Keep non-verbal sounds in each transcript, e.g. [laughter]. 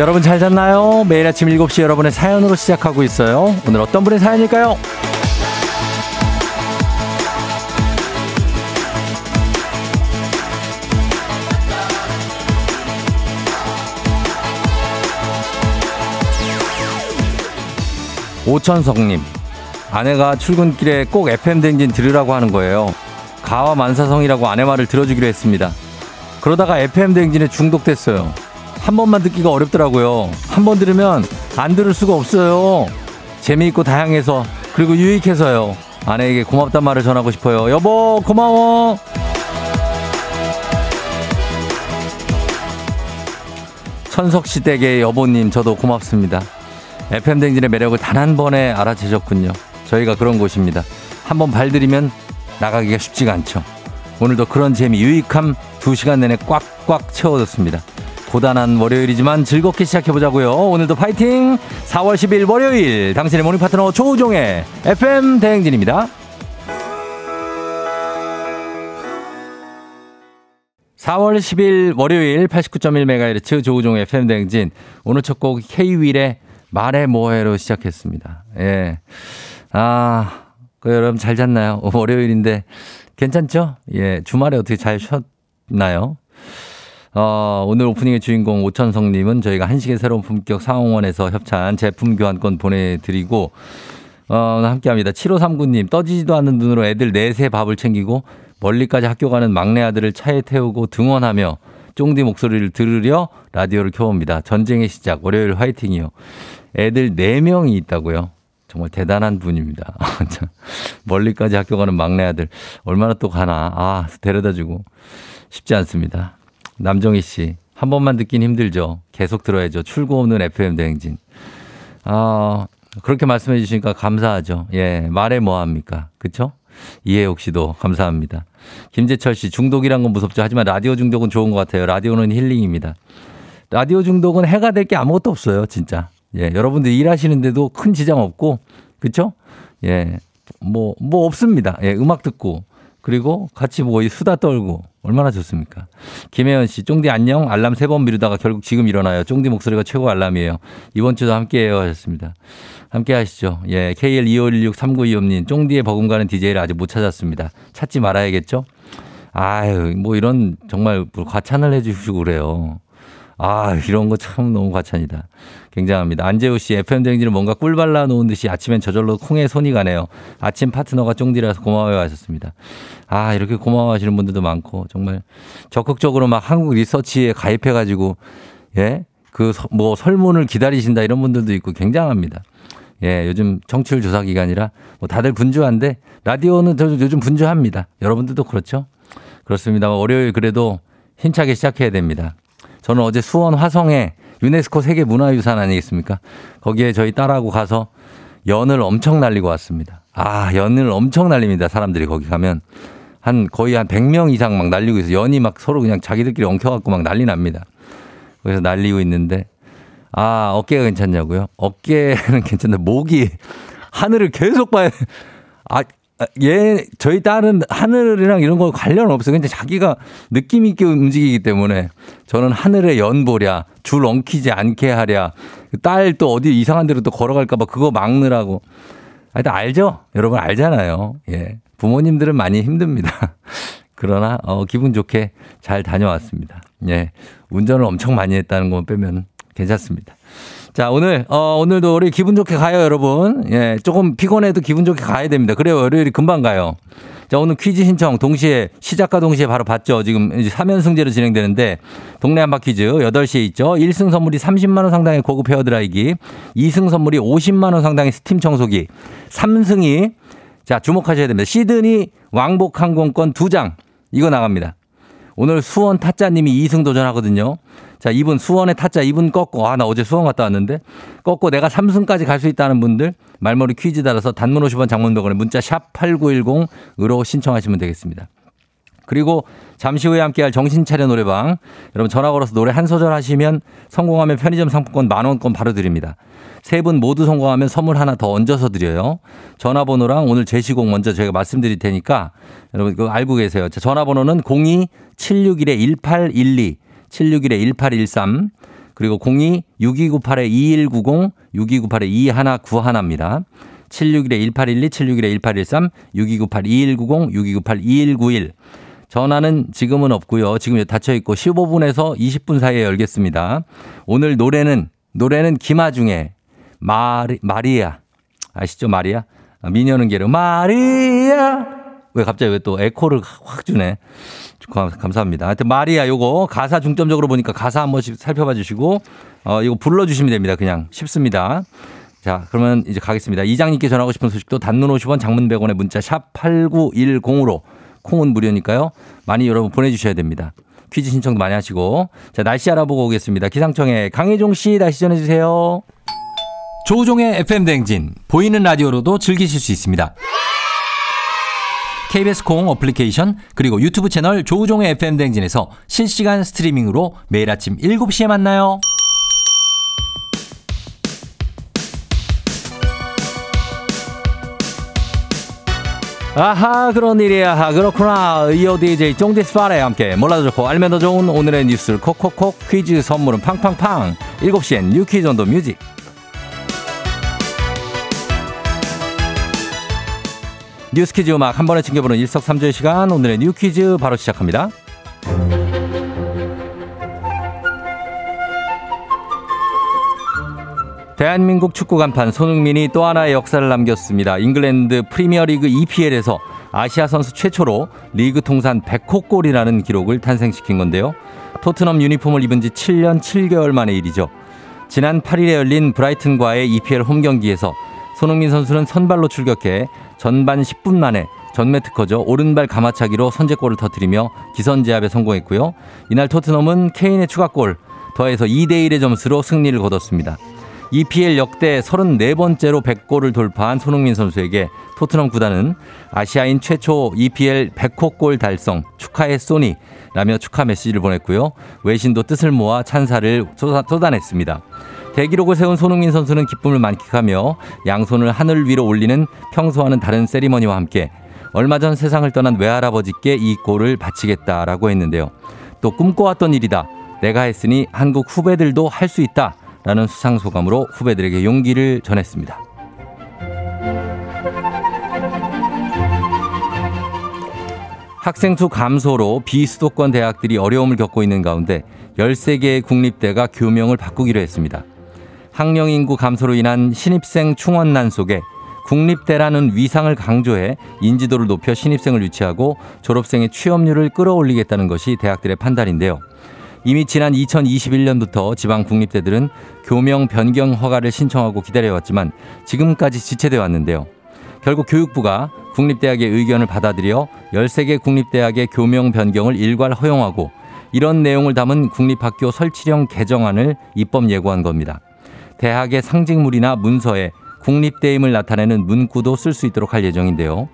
여러분 잘 잤나요? 매일 아침 7시 여러분의 사연으로 시작하고 있어요. 오늘 어떤 분의 사연일까요? 5천석님, 아내가 출근길에 꼭 FM댕진 들으라고 하는 거예요. 가와 만사성이라고 아내 말을 들어주기로 했습니다. 그러다가 FM댕진에 중독됐어요. 한 번만 듣기가 어렵더라고요. 한 번 들으면 안 들을 수가 없어요. 재미있고 다양해서 그리고 유익해서요. 아내에게 고맙단 말을 전하고 싶어요. 여보, 고마워. 천석씨 댁의 여보님, 저도 고맙습니다. FM댕진의 매력을 단 한 번에 알아채셨군요. 저희가 그런 곳입니다. 한 번 발들이면 나가기가 쉽지가 않죠. 오늘도 그런 재미, 유익함 두 시간 내내 꽉꽉 채워졌습니다. 고단한 월요일이지만 즐겁게 시작해보자고요. 오늘도 파이팅! 4월 10일 월요일 당신의 morning 파트너 조우종의 FM 대행진입니다. 4월 10일 월요일 89.1MHz 조우종의 FM 대행진 오늘 첫 곡 K-윌의 말해 뭐해로 시작했습니다. 예. 아, 그 여러분 잘 잤나요? [laughs] 월요일인데 괜찮죠? 예. 주말에 어떻게 잘 쉬었나요? 어, 오늘 오프닝의 주인공 오천성님은 저희가 한식의 새로운 품격 상황원에서 협찬 제품 교환권 보내드리고, 어, 함께 합니다. 7539님, 떠지지도 않는 눈으로 애들 넷의 밥을 챙기고 멀리까지 학교 가는 막내 아들을 차에 태우고 등원하며 쫑디 목소리를 들으려 라디오를 켜봅니다. 전쟁의 시작, 월요일 화이팅이요. 애들 4명이 있다고요. 정말 대단한 분입니다. [laughs] 멀리까지 학교 가는 막내 아들. 얼마나 또 가나. 아, 데려다 주고. 쉽지 않습니다. 남정희 씨. 한 번만 듣긴 힘들죠. 계속 들어야죠. 출구 없는 FM 대행진. 아, 그렇게 말씀해 주시니까 감사하죠. 예, 말해 뭐 합니까? 그쵸? 이해옥 씨도 감사합니다. 김재철 씨, 중독이란 건 무섭죠. 하지만 라디오 중독은 좋은 것 같아요. 라디오는 힐링입니다. 라디오 중독은 해가 될 게 아무것도 없어요. 진짜. 예, 여러분들 일하시는데도 큰 지장 없고, 그쵸? 예, 뭐, 뭐 없습니다. 예, 음악 듣고, 그리고 같이 뭐 수다 떨고, 얼마나 좋습니까? 김혜연 씨, 쫑디 안녕? 알람 세 번 미루다가 결국 지금 일어나요. 쫑디 목소리가 최고 알람이에요. 이번 주도 함께 해요. 하셨습니다. 함께 하시죠. 예, KL25163925님, 쫑디의 버금가는 DJ를 아직 못 찾았습니다. 찾지 말아야겠죠? 아유, 뭐 이런 정말 과찬을 해주시고 그래요. 아, 이런 거 참 너무 과찬이다. 굉장합니다. 안재우 씨, FM대행진을 뭔가 꿀 발라 놓은 듯이 아침엔 저절로 콩에 손이 가네요. 아침 파트너가 쫑디라서 고마워요 하셨습니다. 아, 이렇게 고마워 하시는 분들도 많고, 정말 적극적으로 막 한국 리서치에 가입해가지고, 예? 그 뭐 설문을 기다리신다 이런 분들도 있고 굉장합니다. 예, 요즘 청취율 조사 기간이라 뭐 다들 분주한데 라디오는 저 요즘 분주합니다. 여러분들도 그렇죠? 그렇습니다. 월요일 그래도 힘차게 시작해야 됩니다. 저는 어제 수원 화성에 유네스코 세계 문화유산 아니겠습니까? 거기에 저희 딸하고 가서 연을 엄청 날리고 왔습니다. 아, 연을 엄청 날립니다. 사람들이 거기 가면. 한 거의 한 100명 이상 막 날리고 있어. 연이 막 서로 그냥 자기들끼리 엉켜갖고 막 난리 납니다. 그래서 날리고 있는데, 아, 어깨가 괜찮냐고요? 어깨는 [laughs] 괜찮은데, 목이 하늘을 계속 봐야, 아, 얘, 저희 딸은 하늘이랑 이런 거 관련 없어요. 근데 자기가 느낌 있게 움직이기 때문에 저는 하늘에 연 보랴, 줄 엉키지 않게 하랴, 딸 또 어디 이상한 데로 또 걸어갈까봐 그거 막느라고. 하여튼 알죠? 여러분 알잖아요. 예. 부모님들은 많이 힘듭니다. [laughs] 그러나, 어, 기분 좋게 잘 다녀왔습니다. 예. 운전을 엄청 많이 했다는 거 빼면 괜찮습니다. 자, 오늘, 어, 오늘도 우리 기분 좋게 가요, 여러분. 예, 조금 피곤해도 기분 좋게 가야 됩니다. 그래요, 월요일이 금방 가요. 자, 오늘 퀴즈 신청 동시에, 시작과 동시에 바로 봤죠. 지금 이제 3연승제로 진행되는데, 동네 한바 퀴즈 8시에 있죠. 1승 선물이 30만 원 상당의 고급 헤어 드라이기, 2승 선물이 50만 원 상당의 스팀 청소기, 3승이, 자, 주목하셔야 됩니다. 시드니 왕복 항공권 2장, 이거 나갑니다. 오늘 수원 타짜님이 2승 도전하거든요. 자, 이분 수원의 타짜 이분 꺾고 아, 나 어제 수원 갔다 왔는데 꺾고 내가 3승까지 갈 수 있다는 분들 말머리 퀴즈 달아서 단문 50원 장문 100원에 문자 샵 8910으로 신청하시면 되겠습니다. 그리고 잠시 후에 함께할 정신차려 노래방. 여러분 전화 걸어서 노래 한 소절 하시면 성공하면 편의점 상품권 만 원권 바로 드립니다. 세 분 모두 성공하면 선물 하나 더 얹어서 드려요. 전화번호랑 오늘 제시곡 먼저 제가 말씀드릴 테니까 여러분 그거 알고 계세요. 전화번호는 02-761-1812, 761-1813. 그리고 02-6298-2190, 6298-2191입니다. 761-1812, 761-1813, 6298-2190, 6298-2191. 전화는 지금은 없고요. 지금 닫혀 있고 15분에서 20분 사이에 열겠습니다. 오늘 노래는 노래는 김아중의 마리 마리아 아시죠 마리아 아, 미녀는 게르 마리아 왜 갑자기 왜 또 에코를 확 주네. 감사합니다. 하여튼 마리아 요거 가사 중점적으로 보니까 가사 한 번씩 살펴봐 주시고 어 이거 불러 주시면 됩니다. 그냥 쉽습니다. 자, 그러면 이제 가겠습니다. 이장님께 전하고 싶은 소식도 단문 50원 장문 100원의 문자 샵 8910으로 콩은 무료니까요. 많이 여러분 보내 주셔야 됩니다. 퀴즈 신청도 많이 하시고. 자, 날씨 알아보고 오겠습니다. 기상청에 강혜종 씨 날씨 전해 주세요. 조우종의 FM 댕진. 보이는 라디오로도 즐기실 수 있습니다. KBS 콩 어플리케이션 그리고 유튜브 채널 조우종의 FM 댕진에서 실시간 스트리밍으로 매일 아침 7시에 만나요. 아하 그런 일이야. 하 그렇구나. 이어 DJ 쫑디스 파레와 함께 몰라도 좋고 알면 더 좋은 오늘의 뉴스를 콕콕콕 퀴즈 선물은 팡팡팡. 7시엔 뉴 퀴즈 on the music 뉴스 퀴즈 음악 한 번에 챙겨보는 일석삼조의 시간 오늘의 뉴 퀴즈 바로 시작합니다 대한민국 축구 간판 손흥민이 또 하나의 역사를 남겼습니다. 잉글랜드 프리미어리그 EPL에서 아시아 선수 최초로 리그 통산 100호 골이라는 기록을 탄생시킨 건데요. 토트넘 유니폼을 입은 지 7년 7개월 만의 일이죠. 지난 8일에 열린 브라이튼과의 EPL 홈 경기에서 손흥민 선수는 선발로 출격해 전반 10분 만에 전매 특허죠. 오른발 가마차기로 선제골을 터뜨리며 기선 제압에 성공했고요. 이날 토트넘은 케인의 추가골 더해서 2대 1의 점수로 승리를 거뒀습니다. EPL 역대 34번째로 100골을 돌파한 손흥민 선수에게 토트넘 구단은 아시아인 최초 EPL 100호 골 달성 축하해 소니 라며 축하 메시지를 보냈고요. 외신도 뜻을 모아 찬사를 쏟아냈습니다. 대기록을 세운 손흥민 선수는 기쁨을 만끽하며 양손을 하늘 위로 올리는 평소와는 다른 세리머니와 함께 얼마 전 세상을 떠난 외할아버지께 이 골을 바치겠다라고 했는데요. 또 꿈꿔왔던 일이다. 내가 했으니 한국 후배들도 할 수 있다. 라는 수상소감으로 후배들에게 용기를 전했습니다. 학생 수 감소로 비수도권 대학들이 어려움을 겪고 있는 가운데 13개의 국립대가 교명을 바꾸기로 했습니다. 학령 인구 감소로 인한 신입생 충원난 속에 국립대라는 위상을 강조해 인지도를 높여 신입생을 유치하고 졸업생의 취업률을 끌어올리겠다는 것이 대학들의 판단인데요. 이미 지난 2021년부터 지방 국립대들은 교명 변경 허가를 신청하고 기다려왔지만 지금까지 지체돼 왔는데요. 결국 교육부가 국립대학의 의견을 받아들여 13개 국립대학의 교명 변경을 일괄 허용하고 이런 내용을 담은 국립학교 설치령 개정안을 입법 예고한 겁니다. 대학의 상징물이나 문서에 국립대임을 나타내는 문구도 쓸 수 있도록 할 예정인데요.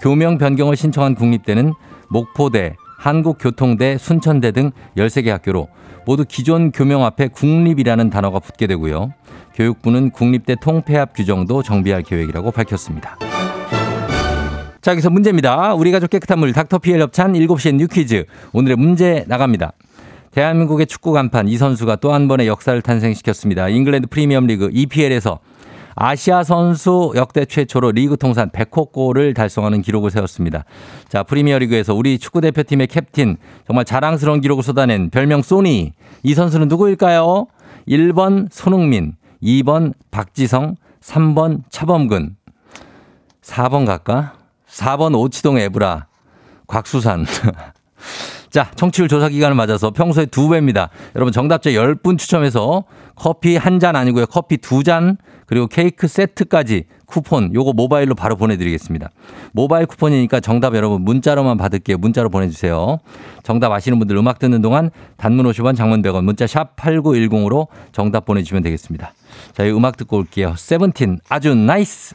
교명 변경을 신청한 국립대는 목포대, 한국교통대, 순천대 등 13개 학교로 모두 기존 교명 앞에 국립이라는 단어가 붙게 되고요. 교육부는 국립대 통폐합 규정도 정비할 계획이라고 밝혔습니다. 자, 여기서 문제입니다. 우리 가족 깨끗한 물 닥터피엘 협찬 7시엔 뉴퀴즈. 오늘의 문제 나갑니다. 대한민국의 축구 간판 이 선수가 또 한 번의 역사를 탄생시켰습니다. 잉글랜드 프리미어 리그 EPL에서 아시아 선수 역대 최초로 리그 통산 100호 골을 달성하는 기록을 세웠습니다. 자, 프리미어 리그에서 우리 축구 대표팀의 캡틴 정말 자랑스러운 기록을 쏟아낸 별명 소니. 이 선수는 누구일까요? 1번 손흥민, 2번 박지성, 3번 차범근. 4번 갈까? 4번 오치동 에브라, 곽수산. [laughs] 자, 청취율 조사 기간을 맞아서 평소에 두 배입니다. 여러분 정답자 10분 추첨해서 커피 한 잔 아니고요. 커피 두 잔 그리고 케이크 세트까지 쿠폰 요거 모바일로 바로 보내드리겠습니다. 모바일 쿠폰이니까 정답 여러분 문자로만 받을게요. 문자로 보내주세요. 정답 아시는 분들 음악 듣는 동안 단문 50원 장문 100원 문자 샵 8910으로 정답 보내주시면 되겠습니다. 자, 이 음악 듣고 올게요. 세븐틴 아주 NICE.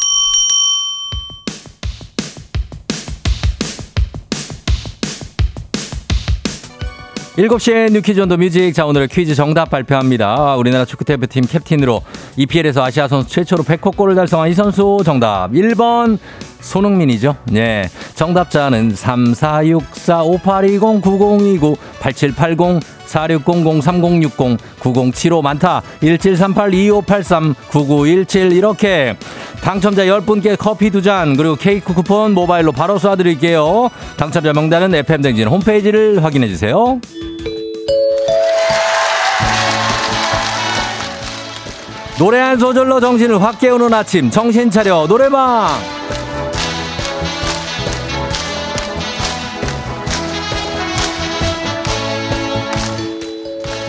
7시에 뉴퀴즈 on the music. 자, 오늘의 퀴즈 정답 발표합니다. 우리나라 축구 대표팀 캡틴으로 EPL에서 아시아 선수 최초로 100호 골을 달성한 이 선수 정답. 1번 손흥민이죠. 네. 정답자는 3464-5820-9029-8780 4600-3060 9075 많다. 1738-2583-9917 이렇게. 당첨자 10분께 커피 2잔 그리고 케이크 쿠폰 모바일로 바로 쏴드릴게요. 당첨자 명단은 FM댕진 홈페이지를 확인해주세요. 노래 한 소절로 정신을 확 깨우는 아침 정신 차려 노래방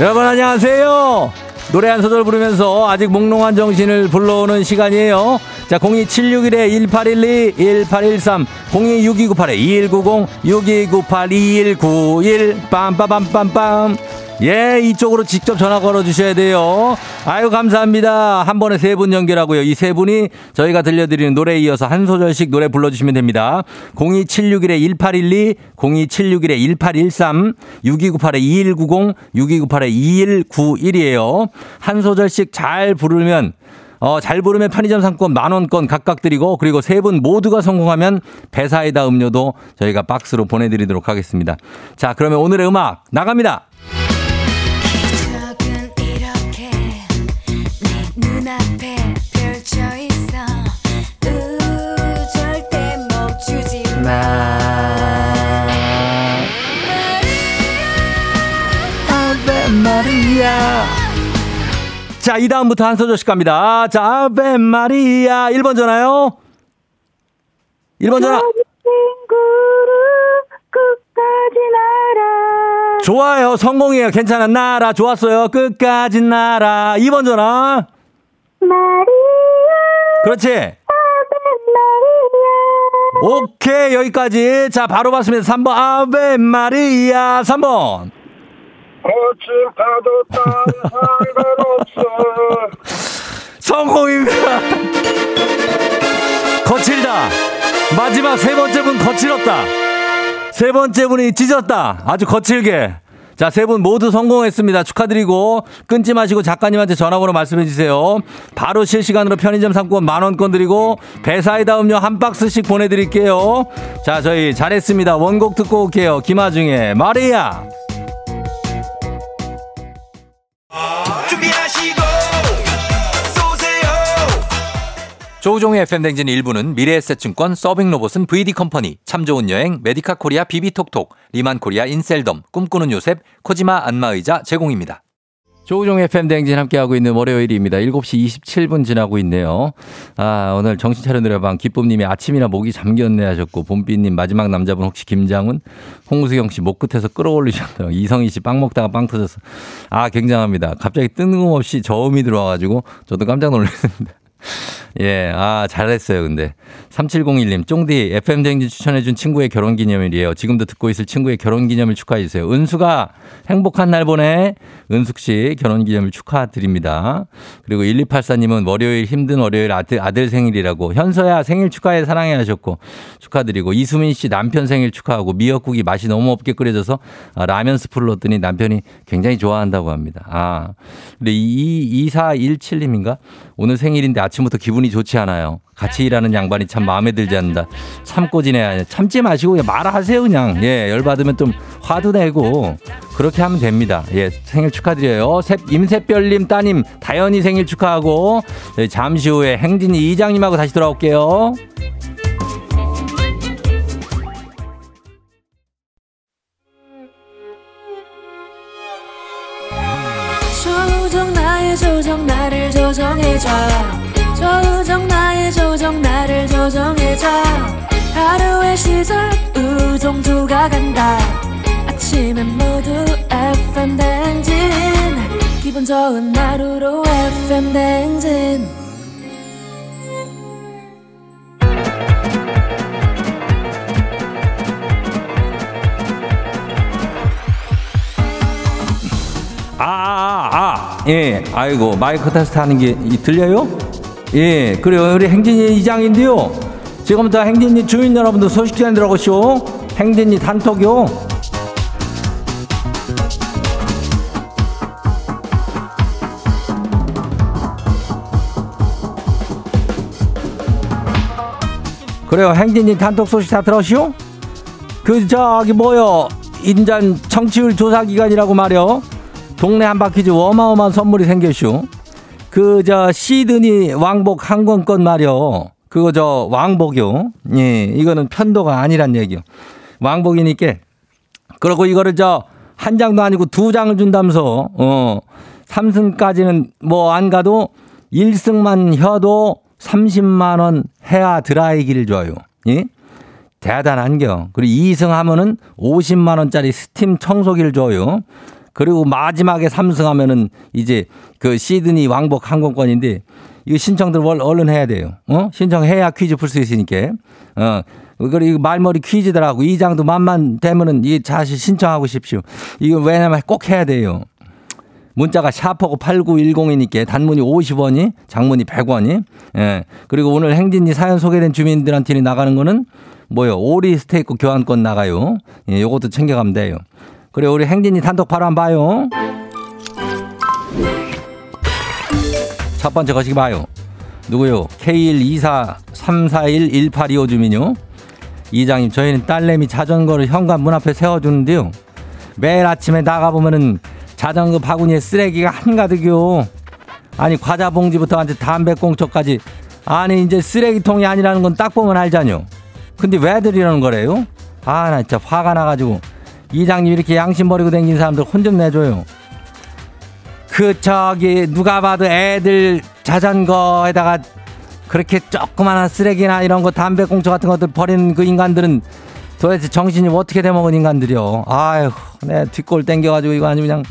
여러분 안녕하세요. 노래 한 소절 부르면서 아직 몽롱한 정신을 불러오는 시간이에요. 자, 02761-1812, 1813, 026298-2190, 6298-2191, 빰빠밤빰빰. 예, 이쪽으로 직접 전화 걸어 주셔야 돼요. 아유, 감사합니다. 한 번에 세 분 연결하고요. 이 세 분이 저희가 들려드리는 노래에 이어서 한 소절씩 노래 불러주시면 됩니다. 02761-1812, 02761-1813, 6298-2190, 6298-2191이에요. 한 소절씩 잘 부르면 어, 잘 부르면 편의점 상권 만원권 각각 드리고 그리고 세 분 모두가 성공하면 배사이다 음료도 저희가 박스로 보내드리도록 하겠습니다. 자, 그러면 오늘의 음악 나갑니다. 마리아 자, 이 다음부터 한 소절씩 갑니다. 자, 아베 마리아 1번 전화요. 1번 전화. 좋아요. 성공이에요. 괜찮아. 나라 좋았어요. 끝까지 나라. 2번 전화. 마리아. 그렇지. 오케이. 여기까지. 자, 바로 봤습니다. 3번. 아베 마리아. 3번. 거친 파도 상관없어. 성공입니다. 거칠다. 마지막 세 번째 분 거칠었다. 세 번째 분이 찢었다. 아주 거칠게. 자, 세 분 모두 성공했습니다. 축하드리고 끊지 마시고 작가님한테 전화번호 말씀해 주세요. 바로 실시간으로 편의점 상권 만 원권 드리고 배사이다 음료 한 박스씩 보내 드릴게요. 자, 저희 잘했습니다. 원곡 듣고 올게요. 김아중의 마리아. 조우종의 FM댕진 일부는 미래에셋증권 서빙로봇은 VD컴퍼니, 참 좋은 여행, 메디카 코리아 비비톡톡, 리만 코리아 인셀덤, 꿈꾸는 요셉, 코지마 안마의자 제공입니다. 조우종의 FM댕진 함께하고 있는 월요일입니다. 7시 27분 지나고 있네요. 아, 오늘 정신 차려 노래방 기쁨님이 아침이나 목이 잠겼네 하셨고, 봄비님 마지막 남자분 혹시 김장훈? 홍수경 씨 목 끝에서 끌어올리셨다. 이성희 씨 빵 먹다가 빵 터졌어. 아, 굉장합니다. 갑자기 뜬금없이 저음이 들어와가지고 저도 깜짝 놀랐습니다. 예, 아, 잘했어요, 근데. 3701님, 쫑디, FM댕진 추천해준 친구의 결혼 기념일이에요. 지금도 듣고 있을 친구의 결혼 기념일 축하해주세요. 은수가 행복한 날 보내. 은숙 씨 결혼 기념일 축하드립니다. 그리고 1284님은 월요일 힘든 월요일 아들, 아들 생일이라고. 현서야 생일 축하해 사랑해 하셨고 축하드리고. 이수민 씨 남편 생일 축하하고 미역국이 맛이 너무 없게 끓여져서 아, 라면 스프를 넣었더니 남편이 굉장히 좋아한다고 합니다. 아. 근데 2417님인가? 오늘 생일인데 아침부터 기분 이 좋지 않아요. 같이 일하는 양반이 참 마음에 들지 않는다. 참고 지내야 참지 마시고 말하세요 그냥. 예, 열받으면 좀 화도 내고 그렇게 하면 됩니다. 예, 생일 축하드려요. 임세별님 따님 다현이 생일 축하하고 예, 잠시 후에 행진이 이장님하고 다시 돌아올게요. 조정 나의 조정 나를 조정해줘 조정 나를 조정해줘. 하루의 시절 우정조가 간다. 아침엔 모두 FM 댕진. 기분 좋은 하루로 FM 댕진. 아, 아, 아, 예, 아이고, 마이크 테스트 하는 게 들려요? 예, 그래요. 우리 행진이 이장인데요. 지금부터 행진이 주민 여러분들 소식 전해 들어가시오. 행진이 단톡요. 그래요. 행진이 단톡 소식 다 들었시오? 그 저기 뭐요? 인전 청취율 조사 기간이라고 말이요. 동네 한 바퀴즈 어마어마한 선물이 생겼슈. 그 저 시드니 왕복 항공권 말이요. 그거 저 왕복이요. 예, 이거는 편도가 아니란 얘기요. 왕복이니까 그리고 이거를 저 한 장도 아니고 두 장을 준다면서 어 3승까지는 뭐 안 가도 1승만 혀도 30만 원 해야 드라이기를 줘요. 예? 대단한 겨. 그리고 2승 하면은 50만 원짜리 스팀 청소기를 줘요. 그리고 마지막에 3승 하면은 이제 그 시드니 왕복 항공권인데 이거 신청들 얼른 해야 돼요. 어? 신청해야 퀴즈 풀 수 있으니까. 어. 그리고 말머리 퀴즈더라고. 이 장도 만만 되면은 이 사실 신청하고 싶시오. 이거 왜냐면 꼭 해야 돼요. 문자가 샵하고 8910이니까 단문이 50원이, 장문이 100원이. 예. 그리고 오늘 행진이 사연 소개된 주민들한테는 나가는 거는 뭐요? 오리 스테이크 교환권 나가요. 예, 요것도 챙겨가면 돼요. 그래, 우리 행진이 단독 바로 한번 봐요. 첫 번째 거시기 봐요. 누구요? K124341185 주민요. 이장님, 저희는 딸내미 자전거를 현관 문 앞에 세워주는데요. 매일 아침에 나가보면은 자전거 바구니에 쓰레기가 한가득이요. 아니, 과자 봉지부터 완전 담배 꽁초까지. 아니, 이제 쓰레기통이 아니라는 건 딱 보면 알잖요. 근데 왜들 이러는 거래요? 아, 나 진짜 화가 나가지고. 이장님 이렇게 양심 버리고 댕긴 사람들 혼 좀 내줘요. 그 저기 누가 봐도 애들 자전거에다가 그렇게 조그마한 쓰레기나 이런 거 담배 꽁초 같은 것들 버리는 그 인간들은 도대체 정신이 어떻게 돼먹은 인간들이요. 아유, 내 뒷골 땡겨가지고 이거 아주 그냥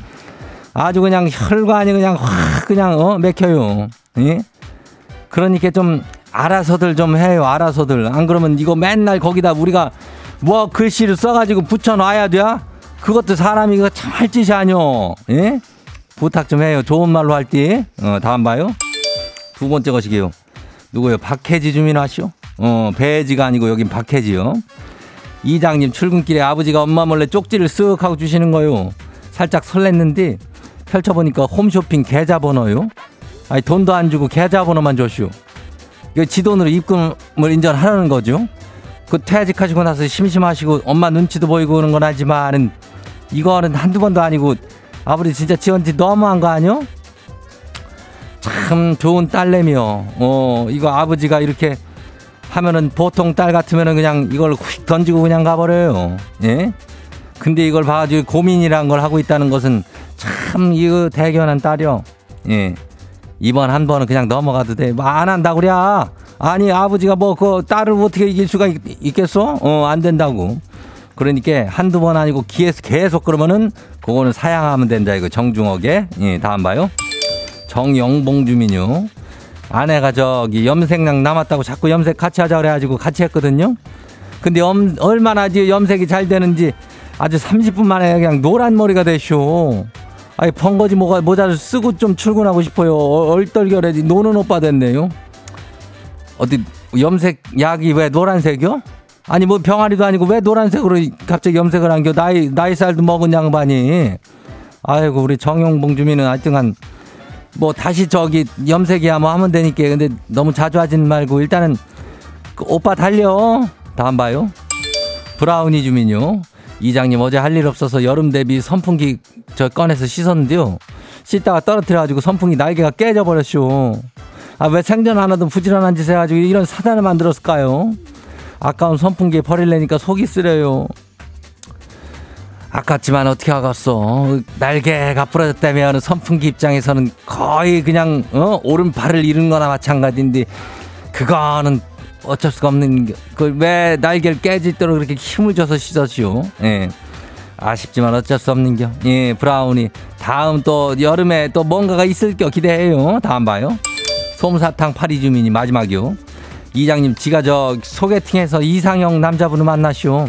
아주 그냥 혈관이 그냥 확 그냥 어 맥혀요. 예? 그러니까 좀 알아서들 좀 해요. 알아서들. 안 그러면 이거 맨날 거기다 우리가 뭐 글씨를 써가지고 붙여놔야 돼? 그것도 사람이 이거 참 할 짓이 아니오. 예? 부탁 좀 해요. 좋은 말로 할 때. 어, 다음 봐요. 두 번째 것이게요. 누구요? 박해지 주민 아시오? 어, 배지가 아니고 여긴 박해지요. 이장님 출근길에 아버지가 엄마 몰래 쪽지를 쓱 하고 주시는 거요. 살짝 설렜는데 펼쳐보니까 홈쇼핑 계좌번호요. 아니 돈도 안 주고 계좌번호만 줬슈. 이거 지 돈으로 입금을 인정하는 거죠. 그 퇴직하시고 나서 심심하시고 엄마 눈치도 보이고 그런 건 하지만은 이거는 한두 번도 아니고 아버지 진짜 지원지 너무한 거 아니요? 참 좋은 딸내미요. 어, 이거 아버지가 이렇게 하면은 보통 딸 같으면은 그냥 이걸 휙 던지고 그냥 가버려요. 예? 근데 이걸 봐가지고 고민이란 걸 하고 있다는 것은 참 이거 대견한 딸이요. 예. 이번 한 번은 그냥 넘어가도 돼. 뭐 안 한다고 그래. 아니 아버지가 뭐 그 딸을 어떻게 이길 수가 있, 겠어 어, 안 된다고. 그러니까 한두 번 아니고 기에서 계속 그러면은 그거는 사양하면 된다 이거 정중하게. 예, 다음 봐요. 정영봉 주민요. 아내가 저기 염색약 남았다고 자꾸 염색 같이 하자 그래가지고 같이 했거든요. 근데 염, 얼마나 염색이 잘 되는지 아주 30분 만에 그냥 노란 머리가 되쇼. 아니 벙거지 모가 모자를 쓰고 좀 출근하고 싶어요. 얼떨결에 노는 오빠 됐네요. 어디 염색 약이 왜 노란색이요? 아니 뭐 병아리도 아니고 왜 노란색으로 갑자기 염색을 한겨? 나이 나이 살도 먹은 양반이. 아이고 우리 정용봉 주민은 하여튼간 뭐 다시 저기 염색이야 뭐 하면 되니까. 근데 너무 자주 하진 말고 일단은 그 오빠 달려. 다음 봐요. 브라우니 주민요. 이장님 어제 할 일 없어서 여름 대비 선풍기 저 꺼내서 씻었는데요. 씻다가 떨어뜨려가지고 선풍기 날개가 깨져버렸쇼 아 왜 생전 안 하던 부지런한 짓 해가지고 이런 사단을 만들었을까요 아까운 선풍기에 버릴래니까 속이 쓰려요 아깝지만 어떻게 하겠어. 날개가 부러졌다면 선풍기 입장에서는 거의 그냥 어? 오른팔을 잃은 거나 마찬가지인데 그거는 어쩔 수가 없는 그왜 날개를 깨질도록 그렇게 힘을 줘서 씻었시오. 예. 아쉽지만 어쩔 수 없는 겨. 예, 브라우니. 다음 또 여름에 또 뭔가가 있을 겨 기대해요. 다음 봐요. 솜사탕 파리 주민이 마지막이요. 이장님, 지가 저 소개팅에서 이상형 남자분을 만나시오.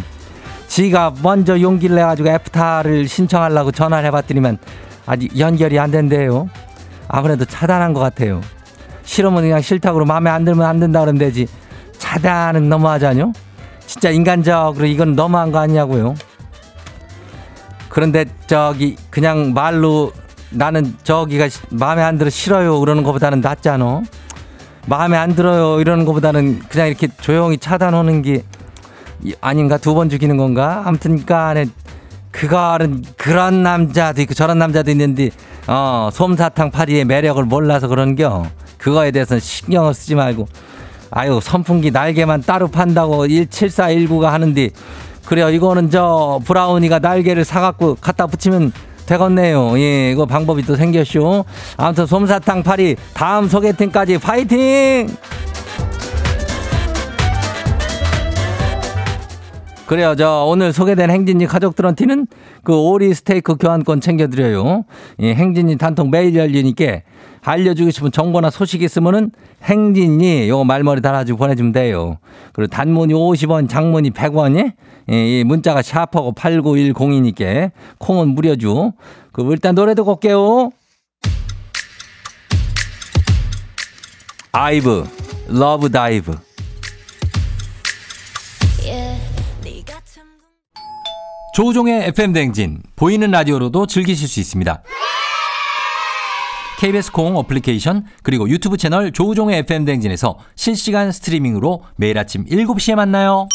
지가 먼저 용기를 내가지고 애프타를 신청하려고 전화를 해봤더니만 아직 연결이 안 된대요. 아무래도 차단한 것 같아요. 싫으면 그냥 싫다고 마음에 안 들면 안 된다 그러면 되지. 차단은 너무하잖요? 진짜 인간적으로 이건 너무한 거 아니냐고요. 그런데 저기 그냥 말로 나는 저기가 마음에 안 들어 싫어요 그러는 것보다는 낫잖아. 마음에 안 들어요 이러는 것보다는 그냥 이렇게 조용히 차단하는 게 아닌가 두 번 죽이는 건가? 아무튼 간에 그거는 그런 남자도 있고 저런 남자도 있는데 어 솜사탕 파리의 매력을 몰라서 그런겨 그거에 대해서는 신경을 쓰지 말고 아유 선풍기 날개만 따로 판다고 17419가 하는데 그래요 이거는 저 브라우니가 날개를 사갖고 갖다 붙이면 되겠네요 예 이거 방법이 또 생겼쇼 아무튼 솜사탕 파리 다음 소개팅까지 파이팅 그래요. 저 오늘 소개된 행진이 가족들한테는 그 오리 스테이크 교환권 챙겨드려요. 예, 행진이 단통 매일 열리니까 알려주고 싶은 정보나 소식 있으면은 행진이 요거 말머리 달아주고 보내주면 돼요. 그리고 단문이 50원, 장문이 100원이 예, 예, 문자가 샤프하고 8910이니까 콩은 무려주. 그 일단 노래 듣고 올게요. 아이브, LOVE DIVE. 조우종의 FM 댕진 보이는 라디오로도 즐기실 수 있습니다. KBS 콩 어플리케이션 그리고 유튜브 채널 조우종의 FM 댕진에서 실시간 스트리밍으로 매일 아침 7시에 만나요.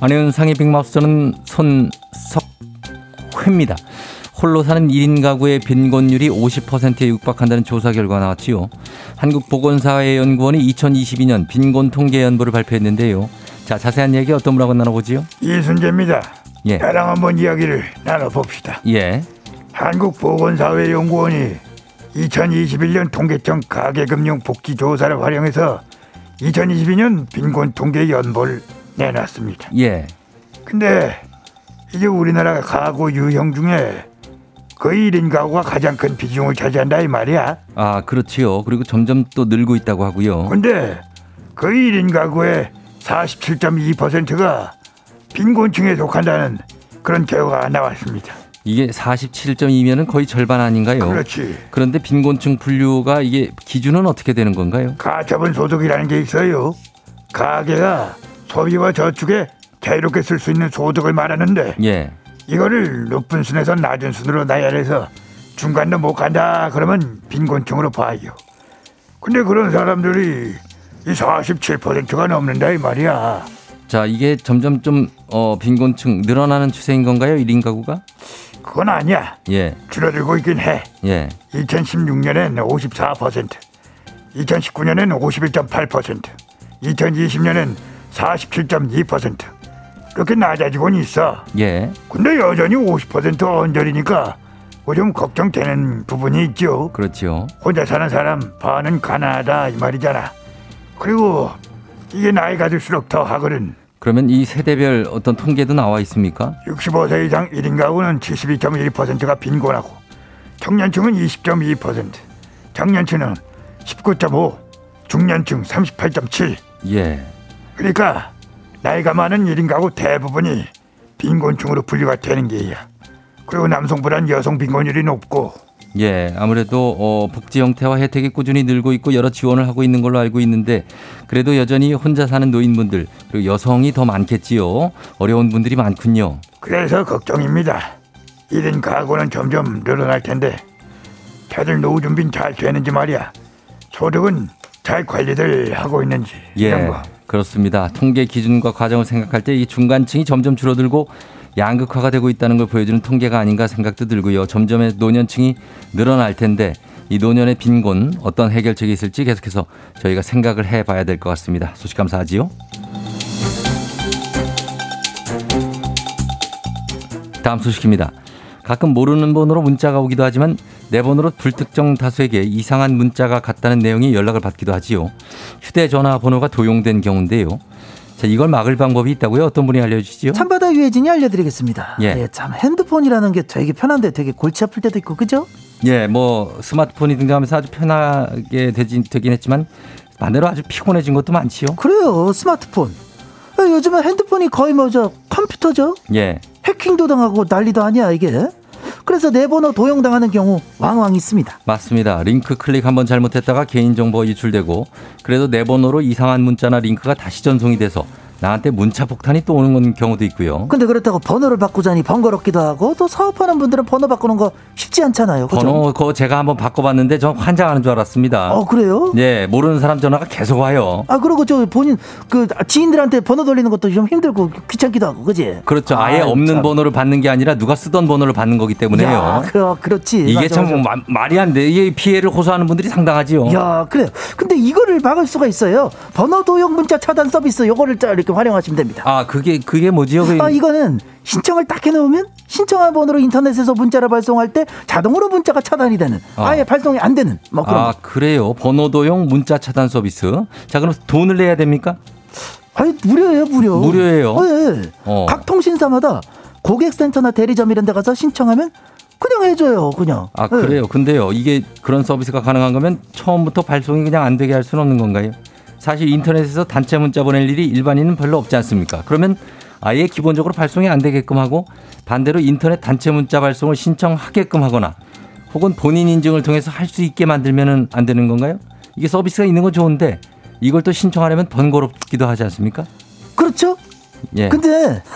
안녕상의 빅마우스 저는 손석회입니다. 홀로 사는 1인 가구의 빈곤율이 50%에 육박한다는 조사 결과 나왔지요. 한국보건사회연구원이 2022년 빈곤 통계 연보를 발표했는데요. 자, 자세한 얘기 어떤 분하고 나눠보지요? 이순재입니다. 예. 나랑 한번 이야기를 나눠봅시다. 예. 한국보건사회연구원이 2021년 통계청 가계금융 복지조사를 활용해서 2022년 빈곤 통계 연보를 내놨습니다. 예. 근데 이게 우리나라 가구 유형 중에 거의 1인 가구가 가장 큰 비중을 차지한다 이 말이야. 아 그렇지요. 그리고 점점 또 늘고 있다고 하고요. 근데 거의 1인 가구의 47.2%가 빈곤층에 속한다는 그런 결과가 나왔습니다. 이게 47.2면은 거의 절반 아닌가요? 그렇지. 그런데 빈곤층 분류가 이게 기준은 어떻게 되는 건가요? 가처분 소득이라는 게 있어요. 가계가 소비와 저축에 자유롭게 쓸 수 있는 소득을 말하는데 예. 이거를 높은 순에서 낮은 순으로 나열해서 중간도 못 간다 그러면 빈곤층으로 봐요. 근데 그런 사람들이 이 47%가 넘는다 이 말이야. 자, 이게 점점 좀 어, 빈곤층 늘어나는 추세인 건가요? 1인 가구가? 그건 아니야. 예. 줄어들고 있긴 해. 예. 2016년엔 54%, 2019년엔 51.8%, 2020년엔 47.2% 그렇게 낮아지고는 있어. 예. 근데 여전히 50% 언저리니까 뭐 좀 걱정되는 부분이 있죠. 그렇지요. 혼자 사는 사람 반은 가난하다 이 말이잖아. 그리고 이게 나이가 들수록 더 하거든. 그러면 이 세대별 어떤 통계도 나와 있습니까? 65세 이상 1인 가구는 72.1%가 빈곤하고 청년층은 20.2%, 청년층은 19.5, 중년층 38.7. 예. 그러니까 나이가 많은 1인 가구 대부분이 빈곤층으로 분류가 되는 게야. 그리고 남성보다는 여성 빈곤율이 높고 예, 아무래도 어, 복지 형태와 혜택이 꾸준히 늘고 있고 여러 지원을 하고 있는 걸로 알고 있는데 그래도 여전히 혼자 사는 노인분들 그리고 여성이 더 많겠지요. 어려운 분들이 많군요. 그래서 걱정입니다. 1인 가구는 점점 늘어날 텐데 다들 노후 준비는 잘 되는지 말이야. 소득은 잘 관리들 하고 있는지 이런 예, 거. 그렇습니다. 통계 기준과 과정을 생각할 때 이 중간층이 점점 줄어들고 양극화가 되고 있다는 걸 보여주는 통계가 아닌가 생각도 들고요. 점점 노년층이 늘어날 텐데 이 노년의 빈곤 어떤 해결책이 있을지 계속해서 저희가 생각을 해봐야 될 것 같습니다. 소식 감사하지요. 다음 소식입니다. 가끔 모르는 번호로 문자가 오기도 하지만 내 번호로 불특정 다수에게 이상한 문자가 갔다는 내용이 연락을 받기도 하지요. 휴대전화 번호가 도용된 경우인데요. 자, 이걸 막을 방법이 있다고요? 어떤 분이 알려주시죠? 참바다 유해진이 알려드리겠습니다. 예. 예. 참 핸드폰이라는 게 되게 편한데 되게 골치 아플 때도 있고 그죠? 예, 뭐 스마트폰이 등장하면서 아주 편하게 되긴, 되긴 했지만 반대로 아주 피곤해진 것도 많지요. 그래요 스마트폰. 아, 요즘은 핸드폰이 거의 뭐저 컴퓨터죠. 예, 해킹도 당하고 난리도 아니야 이게. 그래서 내 번호 도용당하는 경우 왕왕 있습니다. 맞습니다. 링크 클릭 한번 잘못했다가 개인정보가 유출되고 그래도 내 번호로 이상한 문자나 링크가 다시 전송이 돼서 나한테 문자 폭탄이 또 오는 경우도 있고요. 근데 그렇다고 번호를 바꾸자니 번거롭기도 하고 또 사업하는 분들은 번호 바꾸는 거 쉽지 않잖아요. 그죠? 번호 그거 제가 한번 바꿔봤는데 전 환장하는 줄 알았습니다. 어 그래요? 예, 모르는 사람 전화가 계속 와요. 아 그리고 저 본인 그 지인들한테 번호 돌리는 것도 좀 힘들고 귀찮기도 하고 그지? 그렇죠. 아예 아, 없는 참. 번호를 받는 게 아니라 누가 쓰던 번호를 받는 거기 때문에요. 야, 그, 그렇지. 이게 맞아, 참 맞아. 마- 말이 안 돼. 이게 피해를 호소하는 분들이 상당하지요. 야, 그래요. 근데 이거를 막을 수가 있어요. 번호 도용 문자 차단 서비스 요거를 짜- 이렇게 활용하시면 됩니다. 아, 그게 그게 뭐지요? 그 아, 이거는 신청을 딱 해놓으면 신청한 번호로 인터넷에서 문자를 발송할 때 자동으로 문자가 차단이 되는 아. 아예 발송이 안 되는 뭐 그런 아, 거. 그래요. 번호도용 문자 차단 서비스. 자, 그럼 돈을 내야 됩니까? 아니 무료예요 무료 무료예요? 네. 어. 각 통신사마다 고객센터나 대리점 이런 데 가서 신청하면 그냥 해줘요 그냥 아, 네. 그래요. 근데요. 이게 그런 서비스가 가능한 거면 처음부터 발송이 그냥 안 되게 할 수는 없는 건가요? 사실 인터넷에서 단체 문자 보낼 일이 일반인은 별로 없지 않습니까? 그러면 아예 기본적으로 발송이 안 되게끔 하고 반대로 인터넷 단체 문자 발송을 신청하게끔 하거나 혹은 본인 인증을 통해서 할 수 있게 만들면은 안 되는 건가요? 이게 서비스가 있는 건 좋은데 이걸 또 신청하려면 번거롭기도 하지 않습니까? 그렇죠 예. 근데? [laughs]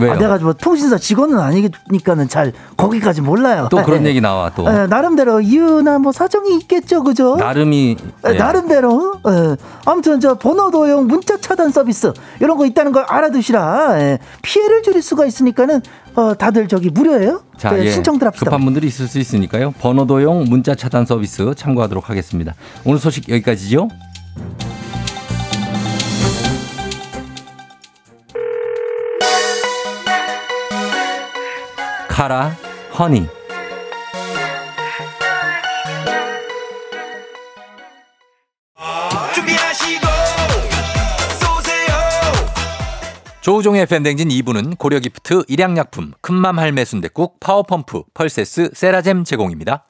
아, 내가 뭐 통신사 직원은 아니니까는 잘 거기까지 몰라요 또 그런 [laughs] 얘기 나와 또. 예, 나름대로 이유나 뭐 사정이 있겠죠, 그죠? 나름이 예, 예. 나름대로. 예. 아무튼 저 번호 도용 문자 차단 서비스 이런 거 있다는 걸 알아두시라. 예. 피해를 줄일 수가 있으니까는 어, 다들 저기 무료예요. 자, 예, 예. 신청들 합시다. 급한 분들이 있을 수 있으니까요. 번호 도용 문자 차단 서비스 참고하도록 하겠습니다. 오늘 소식 여기까지죠. 카라 허니 조우종의 FM댕진 2부는 고려기프트, 일양약품, 큰맘 할매 순댓국, 파워펌프, 펄세스, 세라젬 제공입니다.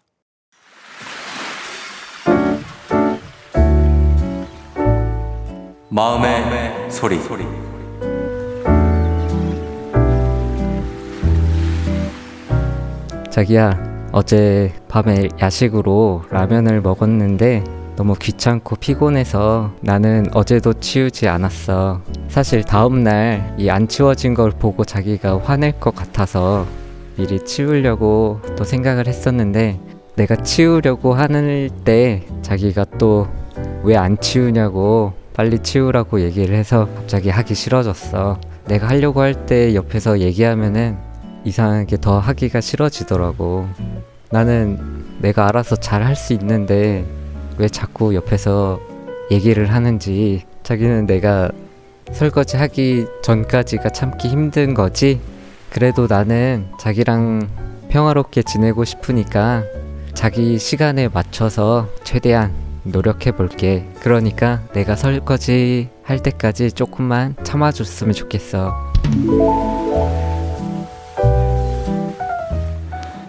마음의, 소리. 자기야, 어제 밤에 야식으로 라면을 먹었는데 너무 귀찮고 피곤해서 나는 어제도 치우지 않았어. 사실 다음날 이 안 치워진 걸 보고 자기가 화낼 것 같아서 미리 치우려고 또 생각을 했었는데 내가 치우려고 하는 때 자기가 또 왜 안 치우냐고 빨리 치우라고 얘기를 해서 갑자기 하기 싫어졌어. 내가 하려고 할 때 옆에서 얘기하면은 이상하게 더 하기가 싫어지더라고. 나는 내가 알아서 잘 할 수 있는데 왜 자꾸 옆에서 얘기를 하는지 자기는 내가 설거지 하기 전까지가 참기 힘든 거지. 그래도 나는 자기랑 평화롭게 지내고 싶으니까 자기 시간에 맞춰서 최대한 노력해 볼게. 그러니까 내가 설거지 할 때까지 조금만 참아줬으면 좋겠어.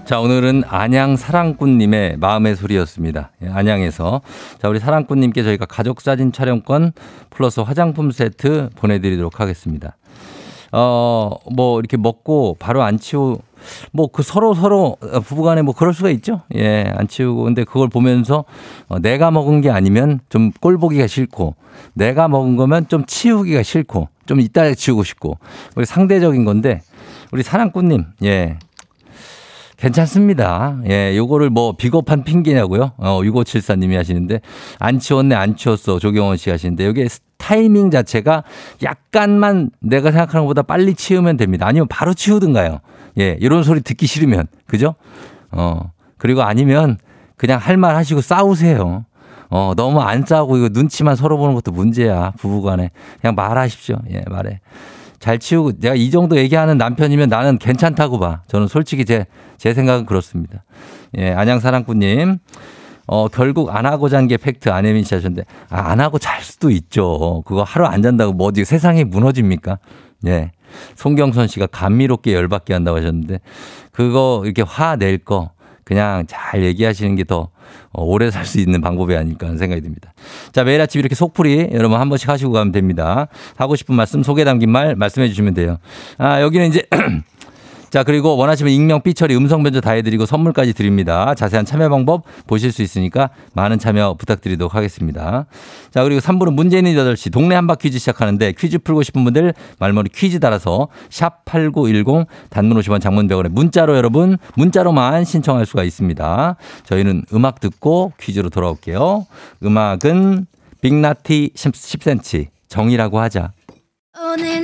자, 오늘은 안양 사랑꾼님의 마음의 소리였습니다. 예, 안양에서. 자, 우리 사랑꾼님께 저희가 가족 사진 촬영권 플러스 화장품 세트 보내드리도록 하겠습니다. 어, 뭐, 이렇게 먹고 바로 안 치우, 뭐, 그 서로 서로 부부간에 뭐 그럴 수가 있죠. 예, 안 치우고. 근데 그걸 보면서 어, 내가 먹은 게 아니면 좀 꼴 보기가 싫고, 내가 먹은 거면 좀 치우기가 싫고, 좀 이따 치우고 싶고, 우리 상대적인 건데, 우리 사랑꾼님, 예, 괜찮습니다. 예, 요거를 뭐 비겁한 핑계냐고요? 어, 6574님이 하시는데 안 치웠네, 안 치웠어. 조경원 씨 하시는데 여기 타이밍 자체가 약간만 내가 생각하는 것보다 빨리 치우면 됩니다. 아니면 바로 치우든가요. 예, 이런 소리 듣기 싫으면. 그죠? 어, 그리고 아니면 그냥 할 말 하시고 싸우세요. 어, 너무 안 싸우고 이거 눈치만 서로 보는 것도 문제야. 부부 간에. 그냥 말하십시오. 예, 말해. 잘 치우고 내가 이 정도 얘기하는 남편이면 나는 괜찮다고 봐. 저는 솔직히 제, 제 생각은 그렇습니다. 예, 안양 사랑꾼님. 어, 결국 안 하고 잔 게 팩트 아내민 씨 하셨는데, 아, 안 하고 잘 수도 있죠. 그거 하루 안 잔다고 뭐 어디 세상이 무너집니까? 예. 송경선 씨가 감미롭게 열받게 한다고 하셨는데, 그거 이렇게 화낼 거, 그냥 잘 얘기하시는 게더 어, 오래 살 수 있는 방법이 아닐까 하는 생각이 듭니다. 자, 매일 아침 이렇게 속풀이 여러분 한 번씩 하시고 가면 됩니다. 하고 싶은 말씀, 소개 담긴 말 말씀해 주시면 돼요. 아, 여기는 이제 [clears throat] 자, 그리고 원하시면 익명, 삐처리, 음성 변조 다 해드리고 선물까지 드립니다. 자세한 참여 방법 보실 수 있으니까 많은 참여 부탁드리도록 하겠습니다. 자, 그리고 3부는 문제 있는 8시 동네 한바 퀴즈 시작하는데 퀴즈 풀고 싶은 분들 말머리 퀴즈 달아서 샵 8910 단문 50원 장문 100원에 문자로 여러분 문자로만 신청할 수가 있습니다. 저희는 음악 듣고 퀴즈로 돌아올게요. 음악은 빅나티 10cm 정이라고 하자. 오늘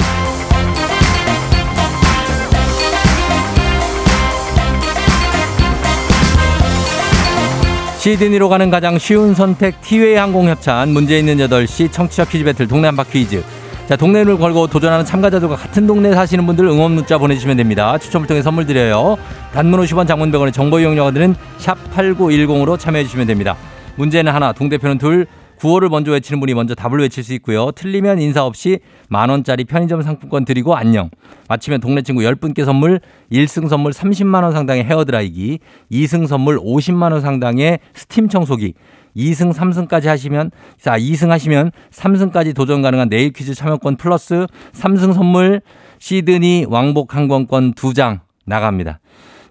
시드니로 가는 가장 쉬운 선택 티웨이 항공 협찬. 문제 있는 8시 청취자 퀴즈 배틀 동네 한바 퀴즈. 자 동네를 걸고 도전하는 참가자들과 같은 동네에 사시는 분들 응원 문자 보내주시면 됩니다. 추첨을 통해 선물 드려요. 단문 50원 장문 100원의 정보 이용료가 드는 샵 8910으로 참여해 주시면 됩니다. 문제는 하나 동대표는 둘 구호를 먼저 외치는 분이 먼저 답을 외칠 수 있고요. 틀리면 인사 없이 만 원짜리 편의점 상품권 드리고 안녕. 마치면 동네 친구 10분께 선물, 1승 선물 30만 원 상당의 헤어드라이기, 2승 선물 50만 원 상당의 스팀 청소기, 2승, 3승까지 하시면, 자, 2승 하시면 3승까지 도전 가능한 내일 퀴즈 참여권 플러스 3승 선물 시드니 왕복 항공권 2장 나갑니다.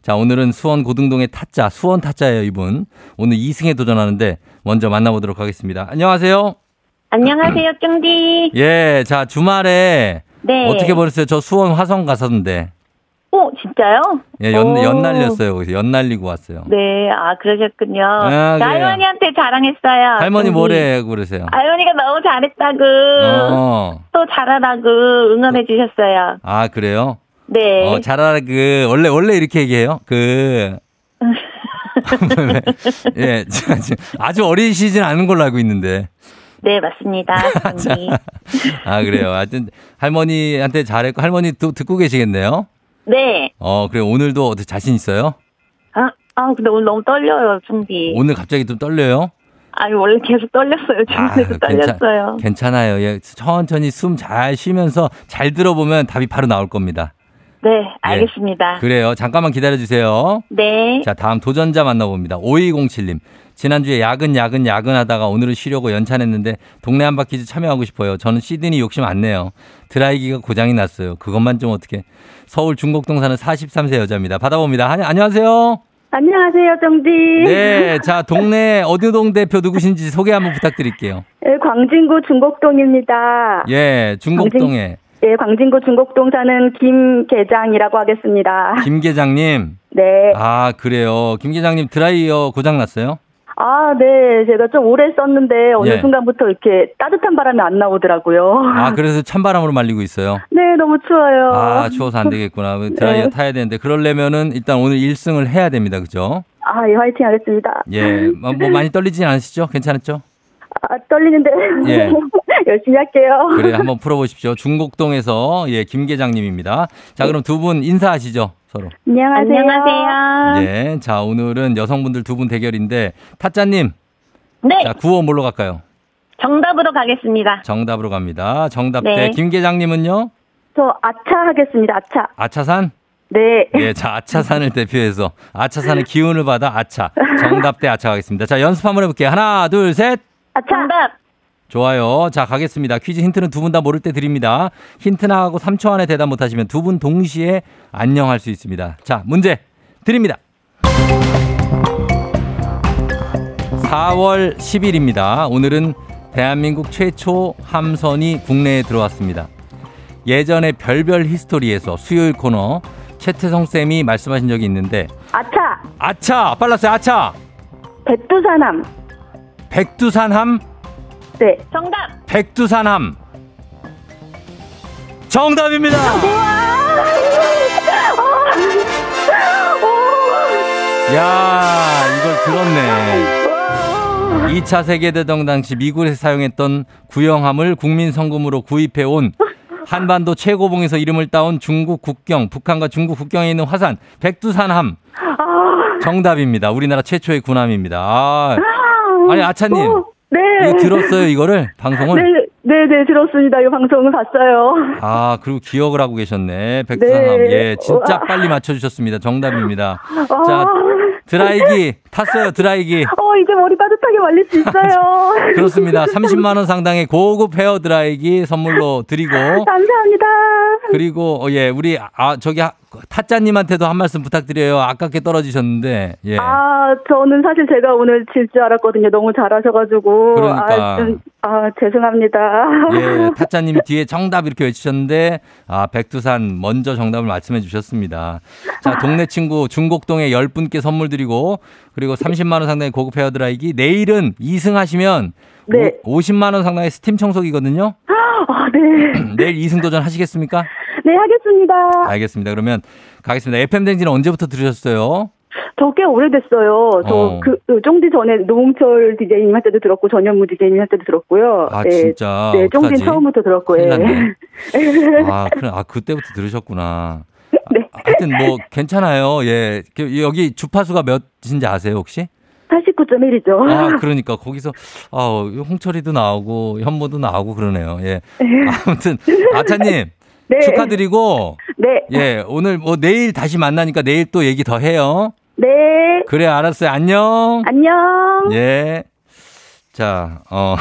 자, 오늘은 수원 고등동의 타짜, 수원 타짜예요, 이분. 오늘 2승에 도전하는데 먼저 만나보도록 하겠습니다. 안녕하세요. 안녕하세요, 쫑디. 예, 자, 주말에 네. 어떻게 보냈어요? 저 수원 화성 갔었는데. 오, 진짜요? 예, 연, 오. 연 날렸어요. 거기서 연 날리고 왔어요. 네, 아, 그러셨군요. 아, 나. 할머니한테 자랑했어요. 할머니 쫑디. 뭐래 그러세요? 할머니가 너무 잘했다고. 어. 또 잘하라고 응원해 주셨어요. 아, 그래요? 네. 어, 잘하라 그 원래 원래 이렇게 얘기해요. 그 [laughs] 예, 아주 어리시진 않은 걸로 알고 있는데. 네, 맞습니다. [laughs] 아, 그래요. 하여튼 할머니한테 잘했고 할머니 또 듣고 계시겠네요. 네. 어, 그래 오늘도 어떻게 자신 있어요? 아, 아, 근데 오늘 너무 떨려요, 준비. 오늘 갑자기 좀 떨려요? 아니, 원래 계속 떨렸어요. 준비도 떨렸어요. 괜찮아요. 예, 천천히 숨 잘 쉬면서 잘 들어보면 답이 바로 나올 겁니다. 네, 알겠습니다. 그래요. 잠깐만 기다려 주세요. 네. 자, 다음 도전자 만나봅니다. 5207님. 지난주에 야근, 야근, 야근 하다가 오늘은 쉬려고 연찬했는데 동네 한바퀴즈 참여하고 싶어요. 저는 시드니 욕심 안 내요. 드라이기가 고장이 났어요. 그것만 좀 어떻게. 서울 중곡동 사는 43세 여자입니다. 받아봅니다. 하- 안녕하세요. 안녕하세요, 정디. 네. 자, 동네 어느 동 대표 누구신지 소개 한번 부탁드릴게요. 예, 광진구 중곡동입니다. 예, 중곡동에 예, 광진구 중곡동 사는 김계장이라고 하겠습니다. 김 계장님. 네. 아, 그래요. 김 계장님 드라이어 고장 났어요? 아, 네. 제가 좀 오래 썼는데 어느 예. 순간부터 이렇게 따뜻한 바람이 안 나오더라고요. 아, 그래서 찬바람으로 말리고 있어요. [laughs] 네, 너무 추워요. 아, 추워서 안 되겠구나. [laughs] 드라이어 네. 타야 되는데 그러려면은 일단 오늘 1승을 해야 됩니다. 그죠? 아, 예, 화이팅 하겠습니다. 예. 뭐, 뭐 많이 떨리진 않으시죠? 괜찮았죠? 아, 떨리는데 예. [laughs] 열심히 할게요. 그래, 한번 풀어보십시오. 중곡동에서 예, 김 계장님입니다. 자, 그럼 두 분 인사하시죠. 서로. 안녕하세요. 안녕하세요. 예. 자, 오늘은 여성분들 두 분 대결인데 타짜님. 네, 자, 구호 뭘로 갈까요? 정답으로 가겠습니다. 정답으로 갑니다. 정답 네. 대김 계장님은요? 저 아차 하겠습니다. 아차. 아차산? 네. 예, 자, 아차산을 대표해서 아차산의 기운을 받아 아차. 정답 대 아차 가겠습니다. 자, 연습 한번 해볼게요. 하나, 둘, 셋. 아차. 정답. 좋아요. 자, 가겠습니다. 퀴즈 힌트는 두 분 다 모를 때 드립니다. 힌트 나가고 3초 안에 대답 못하시면 두 분 동시에 안녕할 수 있습니다. 자, 문제 드립니다. 4월 10일입니다. 오늘은 대한민국 최초 함선이 국내에 들어왔습니다. 예전에 별별 히스토리에서 수요일 코너 최태성 쌤이 말씀하신 적이 있는데 아차. 아차 빨랐어요 아차 백두산함. 백두산함 네. 정답. 백두산함 정답입니다. 야 이걸 들었네. 2차 세계대전 당시 미국에서 사용했던 구형함을 국민 성금으로 구입해 온 한반도 최고봉에서 이름을 따온 중국 국경, 북한과 중국 국경에 있는 화산 백두산함 정답입니다. 우리나라 최초의 군함입니다. 아, 아니 아차님 네. 이거 들었어요 이거를 방송을? 네, 네, 네, 들었습니다. 이 방송을 봤어요. 아, 그리고 기억을 하고 계셨네. 백두산함. 네. 예, 진짜 우와. 빨리 맞춰주셨습니다. 정답입니다. 아, 자, 드라이기 탔어요. 드라이기. 어, 이제 머리 따뜻하게 말릴 수 있어요. [laughs] 그렇습니다. 30만 원 상당의 고급 헤어 드라이기 선물로 드리고 감사합니다. 그리고 어, 예, 우리 아 저기 하- 타짜님한테도 한 말씀 부탁드려요. 아깝게 떨어지셨는데 예. 아, 저는 사실 제가 오늘 질 줄 알았거든요. 너무 잘하셔가지고. 그러니까. 아, 좀, 아, 죄송합니다. [laughs] 예, 타짜님이 뒤에 정답 이렇게 외치셨는데, 아, 백두산 먼저 정답을 말씀해 주셨습니다. 자, 동네 친구 중곡동에 10분께 선물 드리고, 그리고 30만 원 상당의 고급 헤어드라이기, 내일은 2승 하시면, 네. 오, 50만 원 상당의 스팀 청소기거든요? [gasps] 아, 네. [clears throat] 내일 2승 도전 하시겠습니까? 네, 하겠습니다. 알겠습니다. 그러면 가겠습니다. FM댕지는 언제부터 들으셨어요? 저 꽤 오래됐어요. 저 어. 그, 그 쫑디 전에 노홍철 디제이님 할 때도 들었고, 전현무 디제이님 할 때도 들었고요. 아, 네. 진짜. 네, 쫑디? 처음부터 들었고, 예. [laughs] 아, 그래, 아, 그때부터 들으셨구나. 네. 아, 하여튼 뭐, 괜찮아요. 예. 그, 여기 주파수가 몇인지 아세요, 혹시? 89.1이죠. 아, 그러니까 거기서 아, 홍철이도 나오고 현모도 나오고 그러네요. 예. 아무튼 아차님 [laughs] 네. 축하드리고 네. 예 오늘 뭐 내일 다시 만나니까 내일 또 얘기 더 해요. 네. 그래 알았어요. 안녕. 안녕. 예. 자, 어.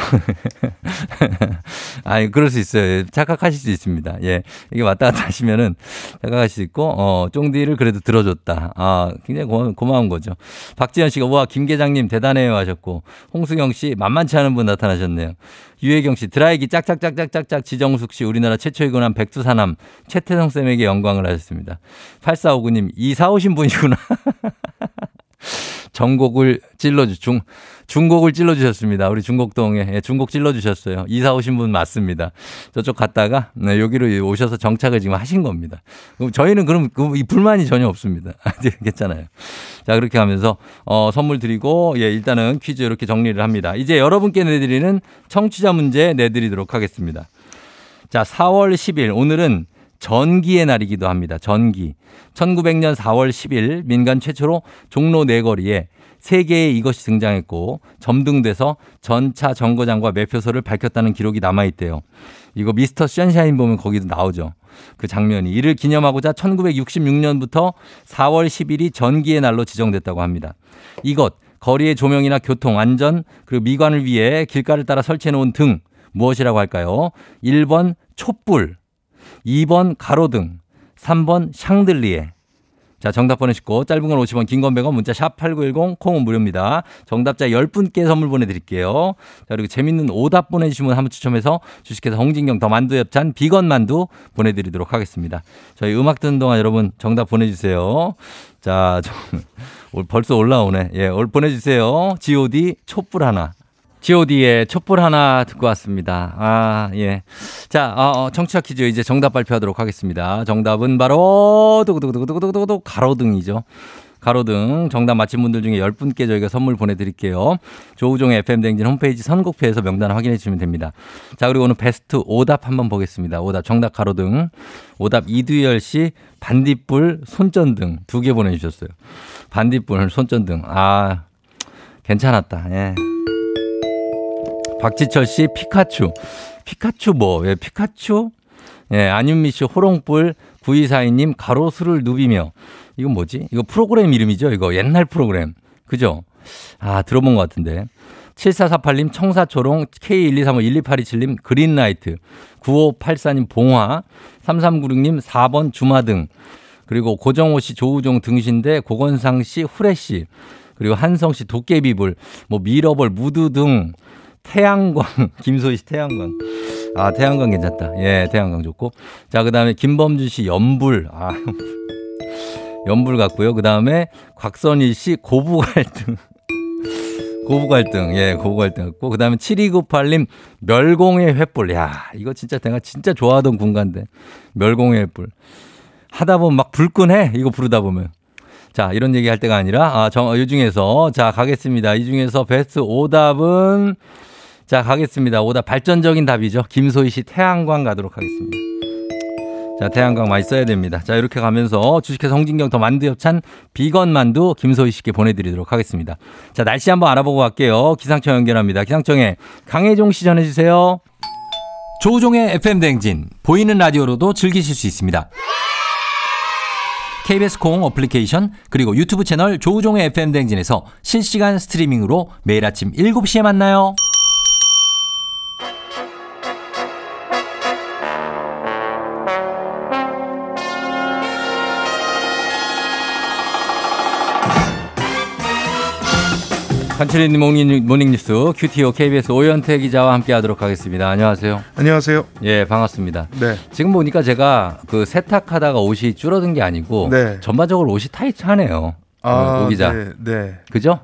[laughs] 아니, 그럴 수 있어요. 예, 착각하실 수 있습니다. 예. 이게 왔다 갔다 하시면은 착각하실 수 있고, 어, 쫑디를 그래도 들어줬다. 아, 굉장히 고마, 고마운 거죠. 박지현 씨가, 와, 김 계장님 대단해요 하셨고, 홍수경 씨, 만만치 않은 분 나타나셨네요. 유혜경 씨, 드라이기 짝짝짝짝짝짝 지정숙 씨, 우리나라 최초의 군함 백두산함, 최태성 쌤에게 영광을 하셨습니다. 8459님, 이사 오신 분이구나. [laughs] 전곡을 찔러주, 중, 중곡을 찔러주셨습니다. 우리 중곡동에. 예, 중곡 찔러주셨어요. 이사 오신 분 맞습니다. 저쪽 갔다가, 네, 여기로 오셔서 정착을 지금 하신 겁니다. 그럼 저희는 그럼 그이 불만이 전혀 없습니다. [laughs] 네, 괜찮아요. 자, 그렇게 하면서, 어, 선물 드리고, 예, 일단은 퀴즈 이렇게 정리를 합니다. 이제 여러분께 내드리는 청취자 문제 내드리도록 하겠습니다. 자, 4월 10일. 오늘은 전기의 날이기도 합니다. 전기. 1900년 4월 10일 민간 최초로 종로 네거리에 세 개의 이것이 등장했고 점등돼서 전차 정거장과 매표소를 밝혔다는 기록이 남아 있대요. 이거 미스터 션샤인 보면 거기도 나오죠. 그 장면이. 이를 기념하고자 1966년부터 4월 10일이 전기의 날로 지정됐다고 합니다. 이것, 거리의 조명이나 교통, 안전, 그리고 미관을 위해 길가를 따라 설치해 놓은 등 무엇이라고 할까요? 1번 촛불, 2번 가로등, 3번 샹들리에. 자, 정답 보내시고 짧은 건 50원, 긴 건 100원, 문자 샵 8910, 콩은 무료입니다. 정답자 10분께 선물 보내드릴게요. 자, 그리고 재밌는 오답 보내주시면 한번 추첨해서 주식회사 홍진경 더 만두 엽찬 비건 만두 보내드리도록 하겠습니다. 저희 음악 듣는 동안 여러분 정답 보내주세요. 자, 저, [laughs] 벌써 올라오네. 예, 올 보내주세요. GOD 촛불 하나. GOD의 촛불 하나 듣고 왔습니다. 아, 예. 자, 어, 청취자 퀴즈 이제 정답 발표하도록 하겠습니다. 정답은 바로, 두구두구두구두구두구 가로등이죠. 가로등 정답 맞힌 분들 중에 10분께 저희가 선물 보내드릴게요. 조우종의 FM댕진 홈페이지 선곡표에서 명단 확인해 주시면 됩니다. 자, 그리고 오늘 베스트 오답 한번 보겠습니다. 오답 정답 가로등. 오답 이두열 씨 반딧불 손전등 두 개 보내주셨어요. 반딧불 손전등. 아, 괜찮았다. 예. 박지철 씨 피카츄. 피카츄 뭐? 예, 피카츄? 예, 안윤미 씨 호롱불 9242님 가로수를 누비며. 이건 뭐지? 이거 프로그램 이름이죠? 이거 옛날 프로그램. 그죠? 아, 들어본 것 같은데. 7448님 청사초롱 K123512827님 그린라이트 9584님 봉화 3396님 4번 주마등 그리고 고정호 씨 조우종 등신대 고건상 씨 후레 씨 그리고 한성 씨 도깨비불 뭐 미러볼 무드 등 태양광 [laughs] 김소희 씨 태양광. 아 태양광 괜찮다. 예 태양광 좋고. 자 그 다음에 김범준 씨 연불. 아 [laughs] 연불 같고요. 그 다음에 곽선일 씨 고부 갈등. [laughs] 고부 갈등. 예 고부 갈등 같고. 그 다음에 7298님 멸공의 횃불. 야 이거 진짜 내가 진짜 좋아하던 군가인데. 멸공의 횃불. 하다 보면 막 불끈해 이거 부르다 보면. 자, 이런 얘기 할 때가 아니라, 아, 정, 이 중에서, 자, 가겠습니다. 이 중에서 베스트 오답은, 자, 가겠습니다. 오답 발전적인 답이죠. 김소희 씨 태양광 가도록 하겠습니다. 자, 태양광 많이 써야 됩니다. 자, 이렇게 가면서 주식회사 홍진경 더 만두 협찬 비건 만두 김소희 씨께 보내드리도록 하겠습니다. 자, 날씨 한번 알아보고 갈게요. 기상청 연결합니다. 기상청에 강혜종 씨 전해주세요. 조우종의 FM대행진, 보이는 라디오로도 즐기실 수 있습니다. KBS 콩 어플리케이션 그리고 유튜브 채널 조우종의 FM 댕진에서 실시간 스트리밍으로 매일 아침 7시에 만나요. 간추린 모닝, 모닝뉴스 cutie 오 KBS 오현태 기자와 함께하도록 하겠습니다. 안녕하세요. 안녕하세요. 예, 반갑습니다. 네. 지금 보니까 제가 그 세탁하다가 옷이 줄어든 게 아니고 네. 전반적으로 옷이 타이트하네요. 아, 오 기자. 네. 네. 그죠?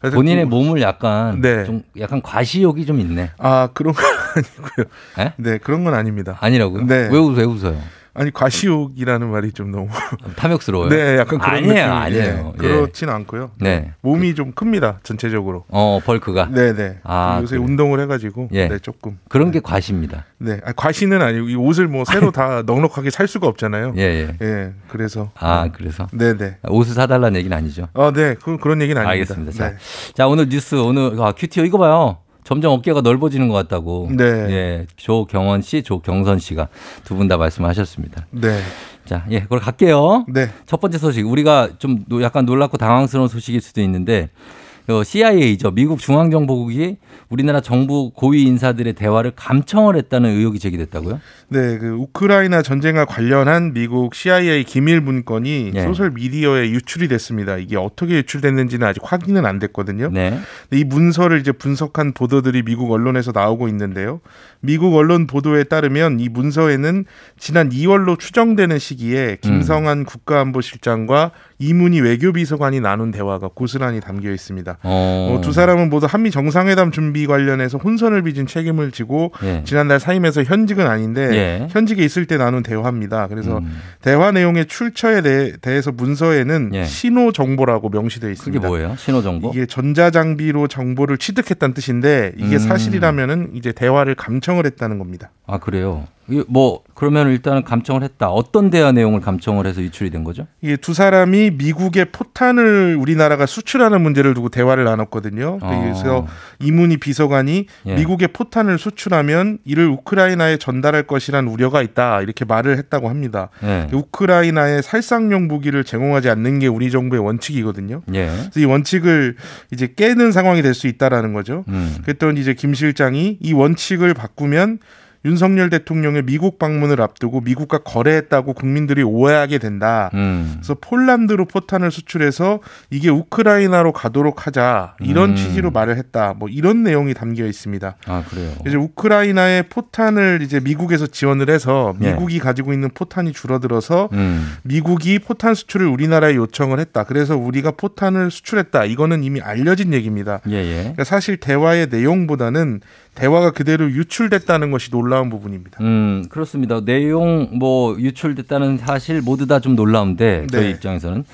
본인의 그- 몸을 약간 네. 좀 약간 과시욕이 좀 있네. 아 그런 건 [laughs] 아니고요. 에? 네 그런 건 아닙니다. 아니라고요? 네. 왜, 웃- 왜 웃어요? 아니 과시욕이라는 말이 좀 너무 [laughs] 탐욕스러워요. 네 약간 그런 아니에요, 느낌이- 아니에요. 예, 예. 그렇진 않고요. 네. 몸이 좀 큽니다 전체적으로. 어, 벌크가. 네 네. 아, 요새 그래요? 운동을 해가지고 예. 네 조금. 그런 게 과시입니다. 네 아, 과시는 아니고 이 옷을 뭐 새로 다 넉넉하게 살 수가 없잖아요. 예, 예. 예, 그래서 아, 그래서 네 네. 옷을 사달라는 얘기는 아니죠. 아, 네, 그, 그런 얘기는 아닙니다. 알겠습니다. 자, 네. 자, 오늘 뉴스, 오늘, 아, 큐티오 이거 봐요. 점점 어깨가 넓어지는 것 같다고. 네. 예. 조경원 씨, 조경선 씨가 두 분 다 말씀하셨습니다. 네, 자, 예, 그걸 갈게요. 네, 첫 번째 소식. 우리가 좀 노- 약간 놀랍고 당황스러운 소식일 수도 있는데 어, CIA죠. 미국 중앙정보국이 우리나라 정부 고위 인사들의 대화를 감청을 했다는 의혹이 제기됐다고요? 네, 그 우크라이나 전쟁과 관련한 미국 CIA 기밀 문건이 예. 소셜 미디어에 유출이 됐습니다. 이게 어떻게 유출됐는지는 아직 확인은 안 됐거든요. 네. 이 문서를 이제 분석한 보도들이 미국 언론에서 나오고 있는데요. 미국 언론 보도에 따르면 이 문서에는 지난 2월로 추정되는 시기에 김성한 국가안보실장과 이문희 외교비서관이 나눈 대화가 고스란히 담겨 있습니다. 어. 어, 두 사람은 모두 한미 정상회담 준비 관련해서 혼선을 빚은 책임을 지고 예. 지난달 사임해서 현직은 아닌데 예. 현직에 있을 때 나눈 대화입니다. 그래서 음. 대화 내용의 출처에 대, 대해서 문서에는 예. 신호 정보라고 명시되어 그게 있습니다. 뭐예요? 신호 정보? 이게 전자장비로 정보를 취득했다는 뜻인데 이게 음. 사실이라면은 이제 대화를 감청을 했다는 겁니다. 아 그래요. 뭐 그러면 일단은 감청을 했다. 어떤 대화 내용을 감청을 해서 유출이 된 거죠? 이게 두 사람이 미국의 포탄을 우리나라가 수출하는 문제를 두고 대화를 나눴거든요. 그래서 어. 이문희 비서관이 예. 미국의 포탄을 수출하면 이를 우크라이나에 전달할 것이란 우려가 있다 이렇게 말을 했다고 합니다. 예. 우크라이나에 살상용 무기를 제공하지 않는 게 우리 정부의 원칙이거든요. 예. 그래서 이 원칙을 이제 깨는 상황이 될 수 있다라는 거죠. 음. 그랬더니 이제 김 실장이 이 원칙을 바꾸면 윤석열 대통령의 미국 방문을 앞두고 미국과 거래했다고 국민들이 오해하게 된다. 음. 그래서 폴란드로 포탄을 수출해서 이게 우크라이나로 가도록 하자 이런 음. 취지로 말을 했다. 뭐 이런 내용이 담겨 있습니다. 아 그래요. 이제 우크라이나의 포탄을 이제 미국에서 지원을 해서 예. 미국이 가지고 있는 포탄이 줄어들어서 음. 미국이 포탄 수출을 우리나라에 요청을 했다. 그래서 우리가 포탄을 수출했다. 이거는 이미 알려진 얘기입니다. 예 예. 그러니까 사실 대화의 내용보다는 대화가 그대로 유출됐다는 것이 놀라운 부분입니다. 음 그렇습니다. 내용 뭐 유출됐다는 사실 모두 다 좀 놀라운데 저희 네. 입장에서는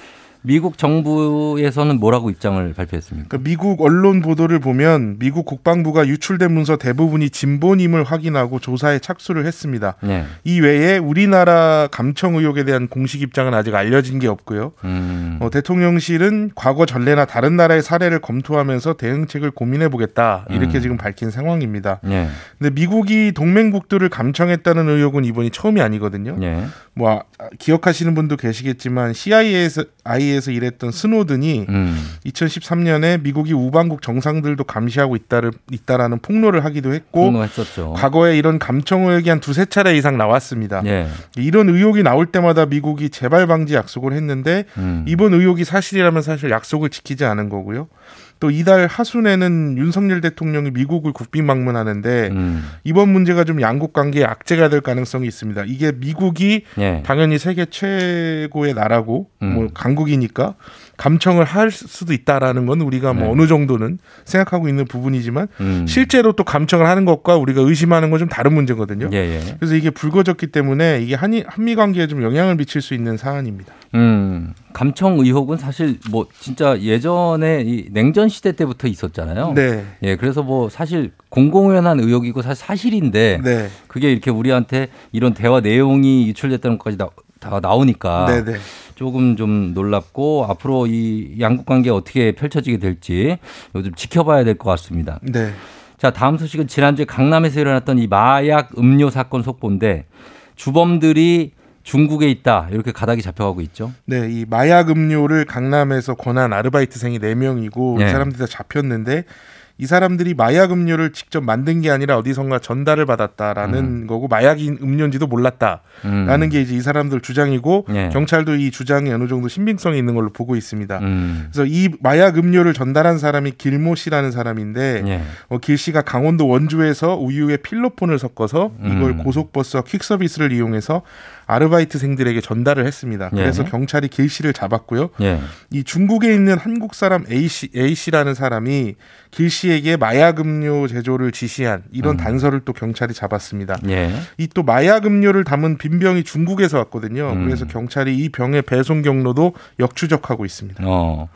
미국 정부에서는 뭐라고 입장을 발표했습니까? 그러니까 미국 언론 보도를 보면 미국 국방부가 유출된 문서 대부분이 진본임을 확인하고 조사에 착수를 했습니다. 네. 이 외에 우리나라 감청 의혹에 대한 공식 입장은 아직 알려진 게 없고요. 음. 어, 대통령실은 과거 전례나 다른 나라의 사례를 검토하면서 대응책을 고민해 보겠다 이렇게 음. 지금 밝힌 상황입니다. 예. 근데 미국이 동맹국들을 감청했다는 의혹은 이번이 처음이 아니거든요. 예. 뭐 아, 기억하시는 분도 계시겠지만 CIA에서 IE에서 일했던 스노든이 음. 2013년에 미국이 우방국 정상들도 감시하고 있다를 있다라는 폭로를 하기도 했고 폭로했었죠. 과거에 이런 감청 의혹이 한 두세 차례 이상 나왔습니다. 예. 이런 의혹이 나올 때마다 미국이 재발 방지 약속을 했는데 음. 이번 의혹이 사실이라면 사실 약속을 지키지 않은 거고요. 또 이달 하순에는 윤석열 대통령이 미국을 국빈 방문하는데 음. 이번 문제가 좀 양국 관계에 악재가 될 가능성이 있습니다. 이게 미국이 예. 당연히 세계 최고의 나라고 음. 뭐 강국이니까 감청을 할 수도 있다라는 건 우리가 뭐 네. 어느 정도는 생각하고 있는 부분이지만 음. 실제로 또 감청을 하는 것과 우리가 의심하는 건 좀 다른 문제거든요. 예, 예. 그래서 이게 불거졌기 때문에 이게 한미, 한미 관계에 좀 영향을 미칠 수 있는 사안입니다. 음. 감청 의혹은 사실 뭐 진짜 예전에 이 냉전 시대 때부터 있었잖아요. 네. 예, 그래서 뭐 사실 공공연한 의혹이고 사실 사실인데 네. 그게 이렇게 우리한테 이런 대화 내용이 유출됐다는 것까지 나, 다 나오니까 네, 네. 조금 좀 놀랍고 앞으로 이 양국 관계 어떻게 펼쳐지게 될지 요즘 지켜봐야 될 것 같습니다. 네. 자, 다음 소식은 지난주에 강남에서 일어났던 이 마약 음료 사건 속보인데 주범들이 중국에 있다 이렇게 가닥이 잡혀가고 있죠. 네, 이 마약 음료를 강남에서 권한 아르바이트생이 4 명이고 네. 이 사람들이 다 잡혔는데 이 사람들이 마약 음료를 직접 만든 게 아니라 어디선가 전달을 받았다라는 거고 마약인 음료인지도 몰랐다라는 음. 게 이제 이 사람들 주장이고 네. 경찰도 이 주장이 어느 정도 신빙성이 있는 걸로 보고 있습니다. 음. 그래서 이 마약 음료를 전달한 사람이 길모 씨라는 사람인데 예. 어, 길 씨가 강원도 원주에서 우유에 필로폰을 섞어서 이걸 음. 고속버스와 퀵서비스를 이용해서 아르바이트생들에게 전달을 했습니다. 예. 그래서 경찰이 길 씨를 잡았고요. 예. 이 중국에 있는 한국 사람 A 씨, A 씨라는 사람이 길 씨에게 마약 음료 제조를 지시한 이런 음. 단서를 또 경찰이 잡았습니다. 예. 이또 마약 음료를 담은 빈 병이 중국에서 왔거든요. 음. 그래서 경찰이 이 병의 배송 경로도 역추적하고 있습니다. 어.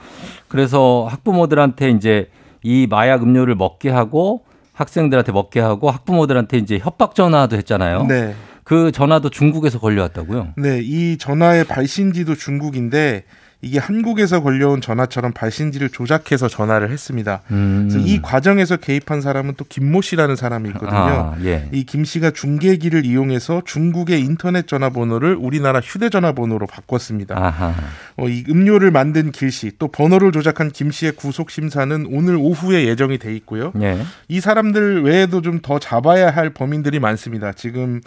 그래서 학부모들한테 이제 이 마약 음료를 먹게 하고 학생들한테 먹게 하고 학부모들한테 이제 협박 전화도 했잖아요. 네. 그 전화도 중국에서 걸려왔다고요. 네, 이 전화의 발신지도 중국인데 이게 한국에서 걸려온 전화처럼 발신지를 조작해서 전화를 했습니다. 음. 그래서 이 과정에서 개입한 사람은 또 김모 씨라는 사람이 있거든요. 아, 예. 이김 씨가 중계기를 이용해서 중국의 인터넷 전화번호를 우리나라 휴대전화번호로 바꿨습니다. 아하. 어, 이 음료를 만든 길 씨, 또 번호를 조작한 김 씨의 구속 심사는 오늘 오후에 예정이 돼 있고요. 예. 이 사람들 외에도 좀 더 잡아야 할 범인들이 많습니다. 지금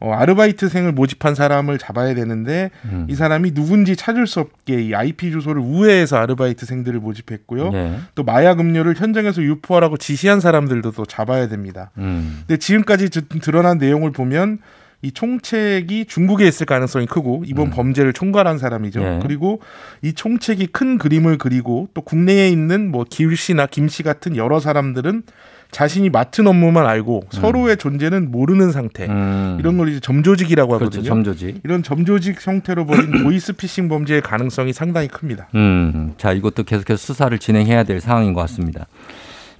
어, 아르바이트생을 모집한 사람을 잡아야 되는데 음. 이 사람이 누군지 찾을 수 없게 이 IP 주소를 우회해서 아르바이트생들을 모집했고요. 예. 또 마약 음료를 현장에서 유포하라고 지시한 사람들도 또 잡아야 됩니다. 음. 근데 지금까지 드- 드러난 내용을 보면 이 총책이 중국에 있을 가능성이 크고 이번 범죄를 총괄한 사람이죠. 예. 그리고 이 총책이 큰 그림을 그리고 또 국내에 있는 뭐 기울씨나 김씨 같은 여러 사람들은 자신이 맡은 업무만 알고 서로의 존재는 모르는 상태. 음. 이런 걸 이제 점조직이라고 그렇죠. 하거든요. 점조직. 이런 점조직 형태로 벌인 [clears throat] 보이스피싱 범죄의 가능성이 상당히 큽니다. 음, 자, 이것도 계속해서 수사를 진행해야 될 상황인 것 같습니다.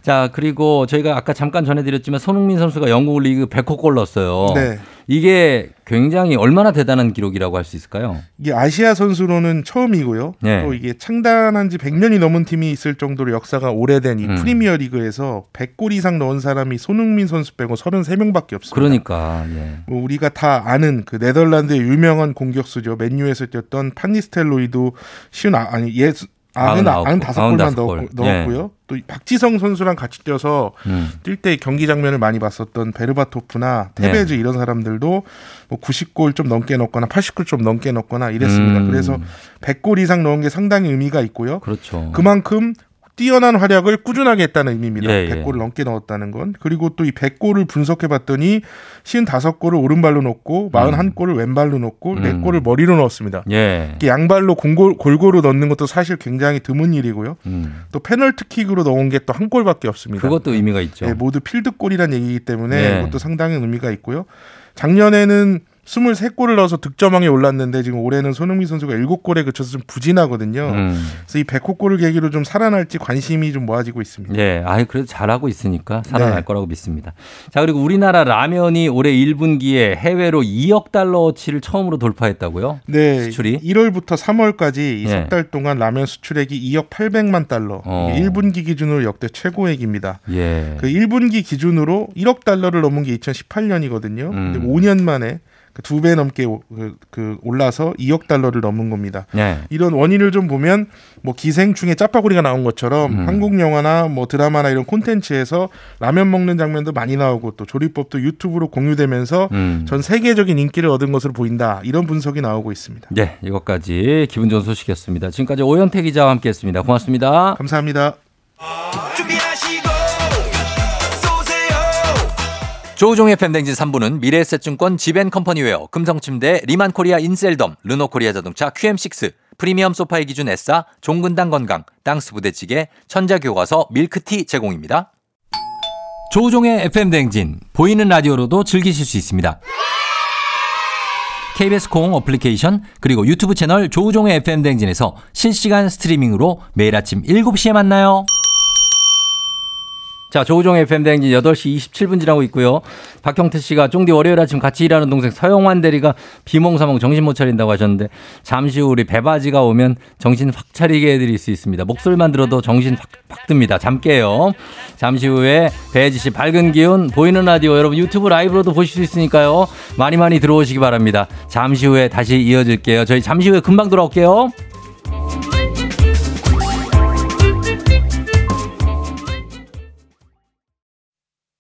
자, 그리고 저희가 아까 잠깐 전해드렸지만 손흥민 선수가 영국 리그 100호 골 넣었어요. 네. 이게 굉장히 얼마나 대단한 기록이라고 할 수 있을까요? 이게 아시아 선수로는 처음이고요. 네. 또 이게 창단한 지 100년이 넘은 팀이 있을 정도로 역사가 오래된 이 음. 프리미어 리그에서 100골 이상 넣은 사람이 손흥민 선수 빼고 33명밖에 없습니다. 그러니까 예. 뭐 우리가 다 아는 그 네덜란드의 유명한 공격수죠. 맨유에서 뛰었던 판니스텔로이도 쉬운 아, 아니 예수, 95 아, 골만 골. 넣었, 넣었고요. 예. 또 박지성 선수랑 같이 뛰어서 음. 뛸때 경기 장면을 많이 봤었던 베르바토프나 테베즈 예. 이런 사람들도 뭐 90골 좀 넘게 넣거나 80골 좀 넘게 넣거나 이랬습니다. 음. 그래서 100골 이상 넣은 게 상당히 의미가 있고요. 그렇죠. 그만큼 뛰어난 활약을 꾸준하게 했다는 의미입니다. 예, 예. 100골을 넘게 넣었다는 건. 그리고 또 이 100골을 분석해 봤더니 55골을 오른발로 넣고 41골을 왼발로 넣고 음. 4골을 머리로 넣었습니다. 예. 양발로 공골, 골고루 넣는 것도 사실 굉장히 드문 일이고요. 음. 또 페널티킥으로 넣은 게 또 한 골밖에 없습니다. 그것도 의미가 있죠. 예, 모두 필드골이라는 얘기이기 때문에 네. 그것도 상당히 의미가 있고요. 작년에는 23골을 넣어서 득점왕에 올랐는데 지금 올해는 손흥민 선수가 7골에 그쳐서 좀 부진하거든요. 음. 그래서 이 100호 골을 계기로 좀 살아날지 관심이 좀 모아지고 있습니다. 예, 아이 그래도 잘하고 있으니까 살아날 네. 거라고 믿습니다. 자, 그리고 우리나라 라면이 올해 1분기에 해외로 2억 달러치를 처음으로 돌파했다고요? 네, 수출이? 1월부터 3월까지 이 예. 석달 동안 라면 수출액이 2억 800만 달러, 어. 이게 1분기 기준으로 역대 최고액입니다. 예. 그 1분기 기준으로 1억 달러를 넘은 게 2018년이거든요. 근데 음. 5년 만에 두 배 넘게 오- 그, 그 올라서 2억 달러를 넘은 겁니다. 예. 이런 원인을 좀 보면 뭐 기생충의 짜파구리가 나온 것처럼 음. 한국 영화나 뭐 드라마나 이런 콘텐츠에서 라면 먹는 장면도 많이 나오고 또 조리법도 유튜브로 공유되면서 음. 전 세계적인 인기를 얻은 것으로 보인다 이런 분석이 나오고 있습니다. 예, 이것까지 기분 좋은 소식이었습니다. 지금까지 오현태 기자와 함께 했습니다. 고맙습니다. 감사합니다. 조우종의 FM댕진 3부는 미래에셋증권 지벤컴퍼니웨어, 금성침대, 리만코리아 인셀덤, 르노코리아 자동차 QM6, 프리미엄 소파의 기준 에싸, 종근당 건강, 땅스 부대찌개, 천자교과서 밀크티 제공입니다. 조우종의 FM댕진, 보이는 라디오로도 즐기실 수 있습니다. KBS 콩 어플리케이션 그리고 유튜브 채널 조우종의 FM댕진에서 실시간 스트리밍으로 매일 아침 7시에 만나요. 자, 조우종 FM 대행진 8시 27분 지나고 있고요. 박형태 씨가 쫑디 월요일 아침 같이 일하는 동생 서영환 대리가 비몽사몽 정신 못 차린다고 하셨는데 잠시 후 우리 배바지가 오면 정신 확 차리게 해드릴 수 있습니다. 목소리만 들어도 정신 확, 확 듭니다. 잠 깨요. 잠시 후에 배지 씨 밝은 기운 보이는 라디오 여러분 유튜브 라이브로도 보실 수 있으니까요. 많이 많이 들어오시기 바랍니다. 잠시 후에 다시 이어질게요. 저희 잠시 후에 금방 돌아올게요.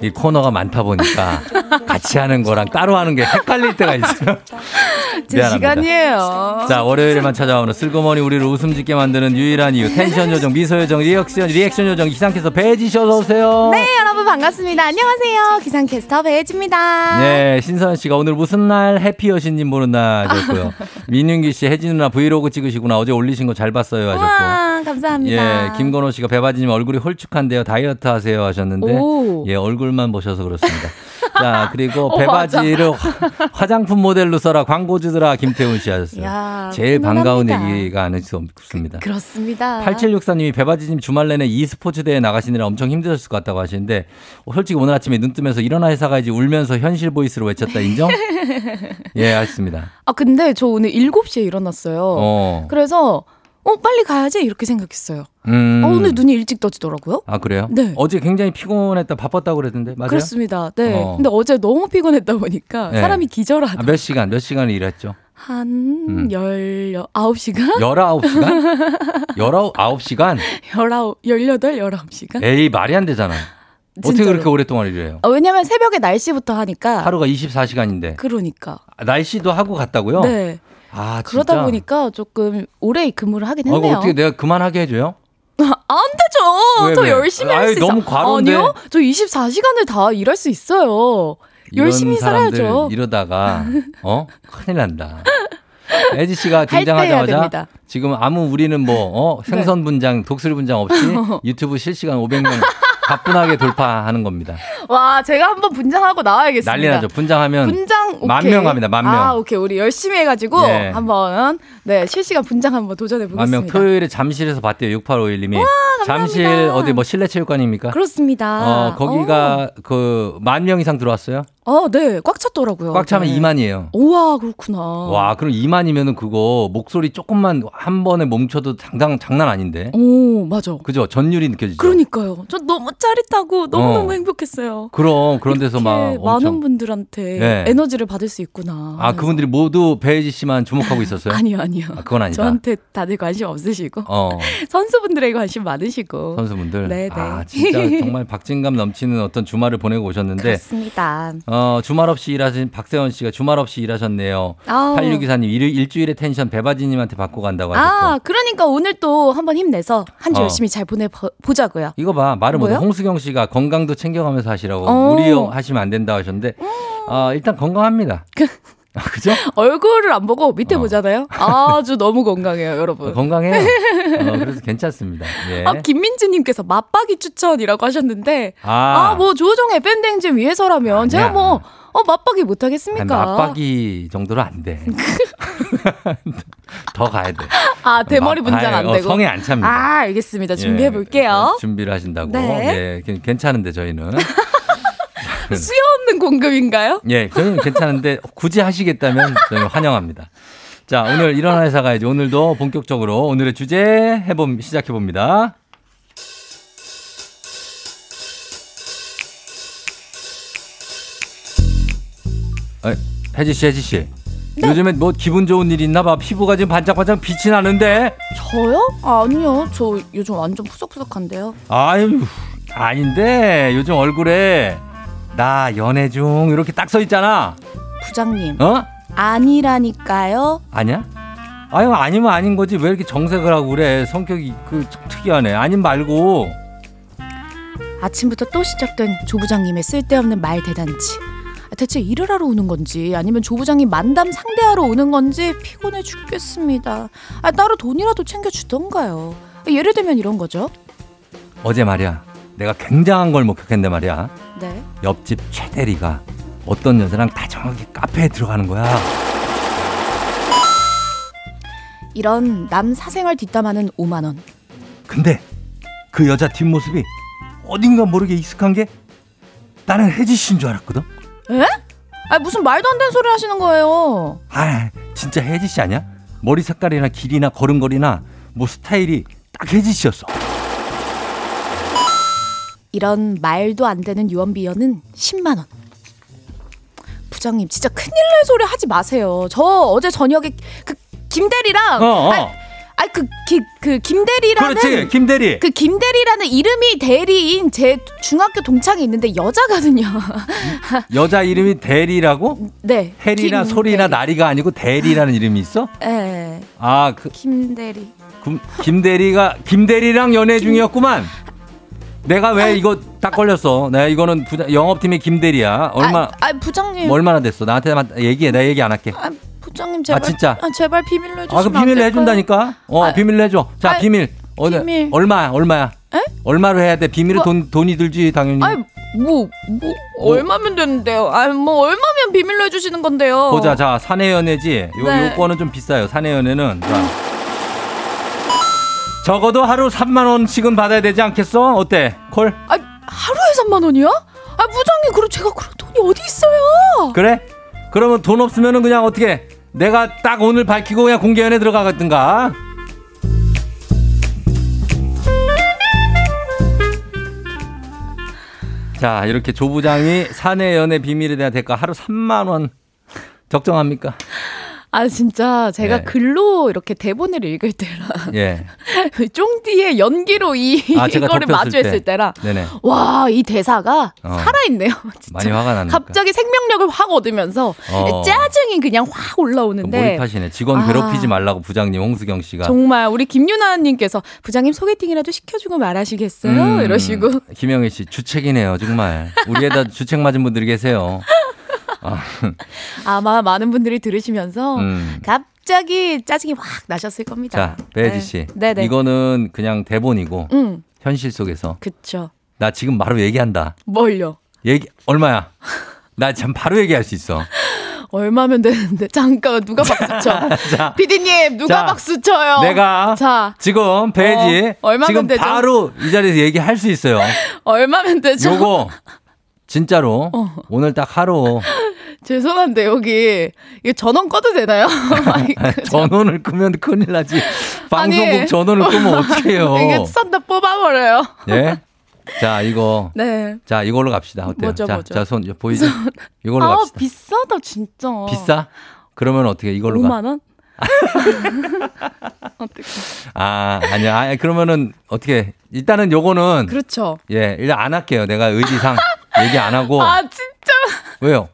이 코너가 많다 보니까 [laughs] 같이 하는 거랑 따로 하는 게 헷갈릴 때가 있어요. [laughs] 제. 시간이에요. 자 월요일에만 찾아오는 슬그머니 우리를 웃음 짓게 만드는 유일한 이유 텐션 요정 미소 요정 reaction reaction 요정 기상캐스터 배혜지 씨 어서 오세요. 네, 여러분 반갑습니다. 안녕하세요. 기상캐스터 배혜지입니다. 네, 신선 씨가 오늘 무슨 날 해피 여신님 보는 날 하셨고요. [laughs] 민윤기 씨 혜진 누나 브이로그 찍으시구나 어제 올리신 거 잘 봤어요 하셨고. 와, 감사합니다. 예, 김건호 씨가 배바지님 얼굴이 홀쭉한데요 다이어트 하세요 하셨는데 오. 예 얼굴만 보셔서 그렇습니다. [laughs] 자, 그리고 [laughs] 어, 배바지를 화- 화장품 모델로 써라 광고주들아 김태훈 씨 하셨어요. 야, 제일 반가운. 얘기가 아닐 수 없습니다. 그 렇습니다. 8764님이 배바지님 주말 내내 e스포츠 대회 나가시느라 엄청 힘드셨을 것 같다고 하시는데 어, 솔직히 오늘 아침에 눈 뜨면서 일어나 회사 가야지 울면서 현실 보이스로 외쳤다 인정? [laughs] 예, 알겠습니다. 아 근데 저 오늘 7시에 일어났어요. 어. 그래서 어 빨리 가야지 이렇게 생각했어요. 음. 아, 오늘 눈이 일찍 떠지더라고요. 아, 그래요? 네. 어제 굉장히 피곤했다 바빴다고 그랬는데 맞아요? 그렇습니다. 네. 어. 근데 어제 너무 피곤했다 보니까 네. 사람이 기절하다. 아, 몇 시간, 몇 시간을 일했죠? 한 음. 열아홉 시간? 19시간? 19시간? [laughs] 열아홉, 열여덟, 열아홉 시간? 에이, 말이 안 되잖아. 어떻게 진짜로. 그렇게 오랫동안 일해요? 아, 왜냐면 새벽에 날씨부터 하니까. 하루가 24시간인데. 그러니까. 날씨도 하고 갔다고요? 네. 아, 그러다 진짜? 보니까 조금 오래 근무를 하긴 아, 했네요. 어떻게 내가 그만하게 해줘요? [laughs] 안 되죠. 왜, 더 왜? 열심히 할 수 있어. 너무 과로인데. 아니요. 저 24시간을 다 일할 수 있어요. 열심히 살아야죠. 이러다가 어 큰일 난다. 에지 씨가 [laughs] 등장하자마자. 네. 지금 아무 우리는 뭐 어, 생선 분장, 독수리 분장 없이 [laughs] 유튜브 실시간 500명 가뿐하게 돌파하는 겁니다. 와, 제가 한번 분장하고 나와야겠습니다. 난리 나죠. 분장하면 분장 오케이. 만명 갑니다. 만 명. 아, 오케이. 우리 열심히 해 가지고 예. 한번 네 실시간 분장 한번 도전해 만 보겠습니다. 명 토요일에 잠실에서 봤대요. 6851 님이. 잠실 어디 뭐 실내 체육관입니까? 그렇습니다. 어, 거기가 그 만 명 이상 들어왔어요? 어, 네, 꽉 찼더라고요. 꽉 차면 네. 2만이에요. 우와, 그렇구나. 와, 그럼 2만이면은 그거 목소리 조금만 한 번에 멈춰도 장당 장난 아닌데. 오, 맞아. 그죠? 전율이 느껴지죠. 그러니까요. 저 너무 짜릿하고 너무너무 어. 행복했어요. 그럼 그런 데서 막 엄청 많은 분들한테 네. 에너지를 받을 수 있구나. 아, 하면서. 그분들이 모두 배혜지 씨만 주목하고 있었어요? [laughs] 아니요, 아니요. 아, 그건 아니다. 저한테 다들 관심 없으시고 어, [laughs] 선수분들에게 관심 많으시고. 선수분들. 네, 네. 아, 진짜 [laughs] 정말 박진감 넘치는 어떤 주말을 보내고 오셨는데 그렇습니다. 어, 주말 없이 일하신 박세원 씨가 주말 없이 일하셨네요. 8624님 일, 일주일의 텐션 배바지 님한테 받고 간다고 하셨고. 아, 그러니까 오늘 또 한번 힘내서 한주 어. 열심히 잘 보내 보자고요. 이거 봐 말을 못해? 홍수경 씨가 건강도 챙겨가면서 하시라고 어. 무리 하시면 안 된다 하셨는데 어, 일단 건강합니다. 아, 그죠? 얼굴을 안 보고 밑에 어. 보잖아요. 아주 너무 건강해요, 여러분. 어, 건강해요. [laughs] 어, 그래서 괜찮습니다. 예. 아, 김민지님께서 맞박이 추천이라고 하셨는데, 아, 아, 뭐 조종 FM 댕진 위해서라면 제가 아니야. 뭐, 어, 맞박이 못한 하겠습니까? 맞박이 정도는 안 돼. [laughs] 더 가야 돼. 아, 대머리 맞- 분장 안 어, 되고. 성에 안 찹니다. 아, 알겠습니다. 예, 준비해 볼게요. 준비를 하신다고. 네. 예, 괜- 괜찮은데 저희는. [laughs] 수요 없는 공급인가요? 예, 저희는 괜찮은데 굳이 하시겠다면 저희는 환영합니다. 자, 오늘 일어나 회사 가야지. 오늘도 본격적으로 오늘의 주제 해봄 시작해 봅니다. 아, 혜지 씨, 혜지 씨. 네. 요즘에 뭐 기분 좋은 일 있나 봐. 피부가 지금 반짝반짝 빛이 나는데. 저요? 아니요. 저 요즘 완전 푸석푸석한데요. 아유, 아닌데. 요즘 얼굴에 나 연애 중 이렇게 딱 써 있잖아. 부장님. 어? 아니라니까요. 아니야? 아유 아니면 아닌 거지 왜 이렇게 정색을 하고 그래 성격이 그 특이하네 아님 말고 아침부터 또 시작된 조 부장님의 쓸데없는 말 대단치. 아, 대체 일을 하러 오는 건지 아니면 조 부장님 만담 상대하러 오는 건지 피곤해 죽겠습니다. 아, 따로 돈이라도 챙겨 주던가요. 예를 들면 이런 거죠. 어제 말이야 내가 굉장한 걸 목격했는데 말이야 네. 옆집 최 대리가 어떤 여자랑 다정하게 카페에 들어가는 거야 이런 남 사생활 뒷담화는 5만 원. 근데 그 여자 뒷모습이 어딘가 모르게 익숙한 게 나는 혜지 씨인 줄 알았거든 에? 아, 무슨 말도 안 되는 소리 하시는 거예요. 아 진짜 혜지 씨 아니야? 머리 색깔이나 길이나 걸음걸이나 뭐 스타일이 딱 혜지 씨였어 이런 말도 안 되는 유언비어는 10만 원. 부장님 진짜 큰일 날 소리 하지 마세요. 저 어제 저녁에 그 김대리랑 어, 어. 아, 아니 그그 그 김대리라는 그렇지 김대리 그 김대리라는 이름이 대리인 제 중학교 동창이 있는데 여자거든요. 여자 이름이 대리라고? 네. 해리나. 소리나 나리가 아니고 대리라는 이름이 있어? 예. 아, 그 김대리. 김, 김대리가 김대리랑 연애 중이었구만. 내가 왜 이거 딱 걸렸어? 내가 이거는 부자, 영업팀의 김대리야. 얼마 아, 아 부장님. 얼마나 됐어? 나한테만 얘기해. 나 얘기 안 할게. 아, 부장님 제발. 아, 진짜? 아, 제발 비밀로 해주시면 아, 그안 비밀로? 해준다니까. 어, 아, 비밀로 해줘. 자, 아, 비밀. 어, 비밀. 얼마야? 얼마야? 에? 얼마로 해야 돼? 비밀은 뭐- 돈 돈이 들지 당연히. 아니 뭐, 뭐, 얼마면 되는데요? 아, 뭐, 얼마면 비밀로 해주시는 건데요? 보자. 자, 사내 연애지. 요, 네. 요거는 좀 비싸요. 사내 연애는. 자. 적어도 하루 3만 원씩은 받아야 되지 않겠어? 어때? 콜? 아, 하루에 3만 원이요? 아, 부장님, 그럼 제가 그런 돈이 어디 있어요? 그래? 그러면 돈 없으면은 그냥 어떻게 내가 딱 오늘 밝히고 그냥 공개연애 들어가겠든가. 자, 이렇게 조 부장이 사내 연애 비밀에 대한 대가 하루 3만 원 적정합니까? 아, 진짜 제가 네. 글로 이렇게 대본을 읽을 때랑 [laughs] 예. 쫑디의 연기로 이, 아, 이거를 마주했을 때. 때. 랑 네네. 와, 이 대사가 어. 살아있네요. [laughs] 진짜. 많이 화가 나니까. 갑자기 생명력을 확 얻으면서 어. 짜증이 그냥 확 올라오는데 몰입하시네. 직원 아. 괴롭히지 말라고 부장님 홍수경 씨가. 정말 우리 김유나님께서 부장님 소개팅이라도 시켜주고 말하시겠어요? 음, 이러시고 김영희 씨 주책이네요 정말. 우리에다 주책 맞은 분들이 계세요. 아, [laughs] 아마 많은 분들이 들으시면서 음. 갑자기 짜증이 확 나셨을 겁니다. 자, 배혜지 씨. 네. 네네. 이거는 그냥 대본이고 응, 현실 속에서 그쵸. 나 지금 바로 얘기한다. 뭘요? 얘기 얼마야? [laughs] 나 참 바로 얘기할 수 있어. 얼마면 되는데 [laughs] 잠깐 누가 박수 쳐? 자, 피디님 누가 자, 박수 쳐요? 내가 자 지금 배지 어, 얼마면 지금 되죠? 바로 이 자리에서 얘기할 수 있어요. 얼마면 되죠? 요거 진짜로 어. 오늘 딱 하루 [laughs] 죄송한데 여기 이거 전원 꺼도 되나요? [laughs] 전원을 끄면 큰일 나지. 방송국 아니. 전원을 끄면 어떡해요. [laughs] 이게 썬다 뽑아버려요. 예? 자, 이거. 네. 자, 이걸로 갑시다. 어때요? 뭐죠, 자, 뭐죠? 자, 손 보이죠? 이걸로 아 갑시다. 비싸다 진짜. 비싸? 그러면 어떻게 이걸로 가? 5만 원? 어떻게? 아, 아니야. 아, 그러면은 어떻게 일단은 요거는 그렇죠. 예, 일단 안 할게요. 내가 의지상 얘기 안 하고. 아 진짜 왜요?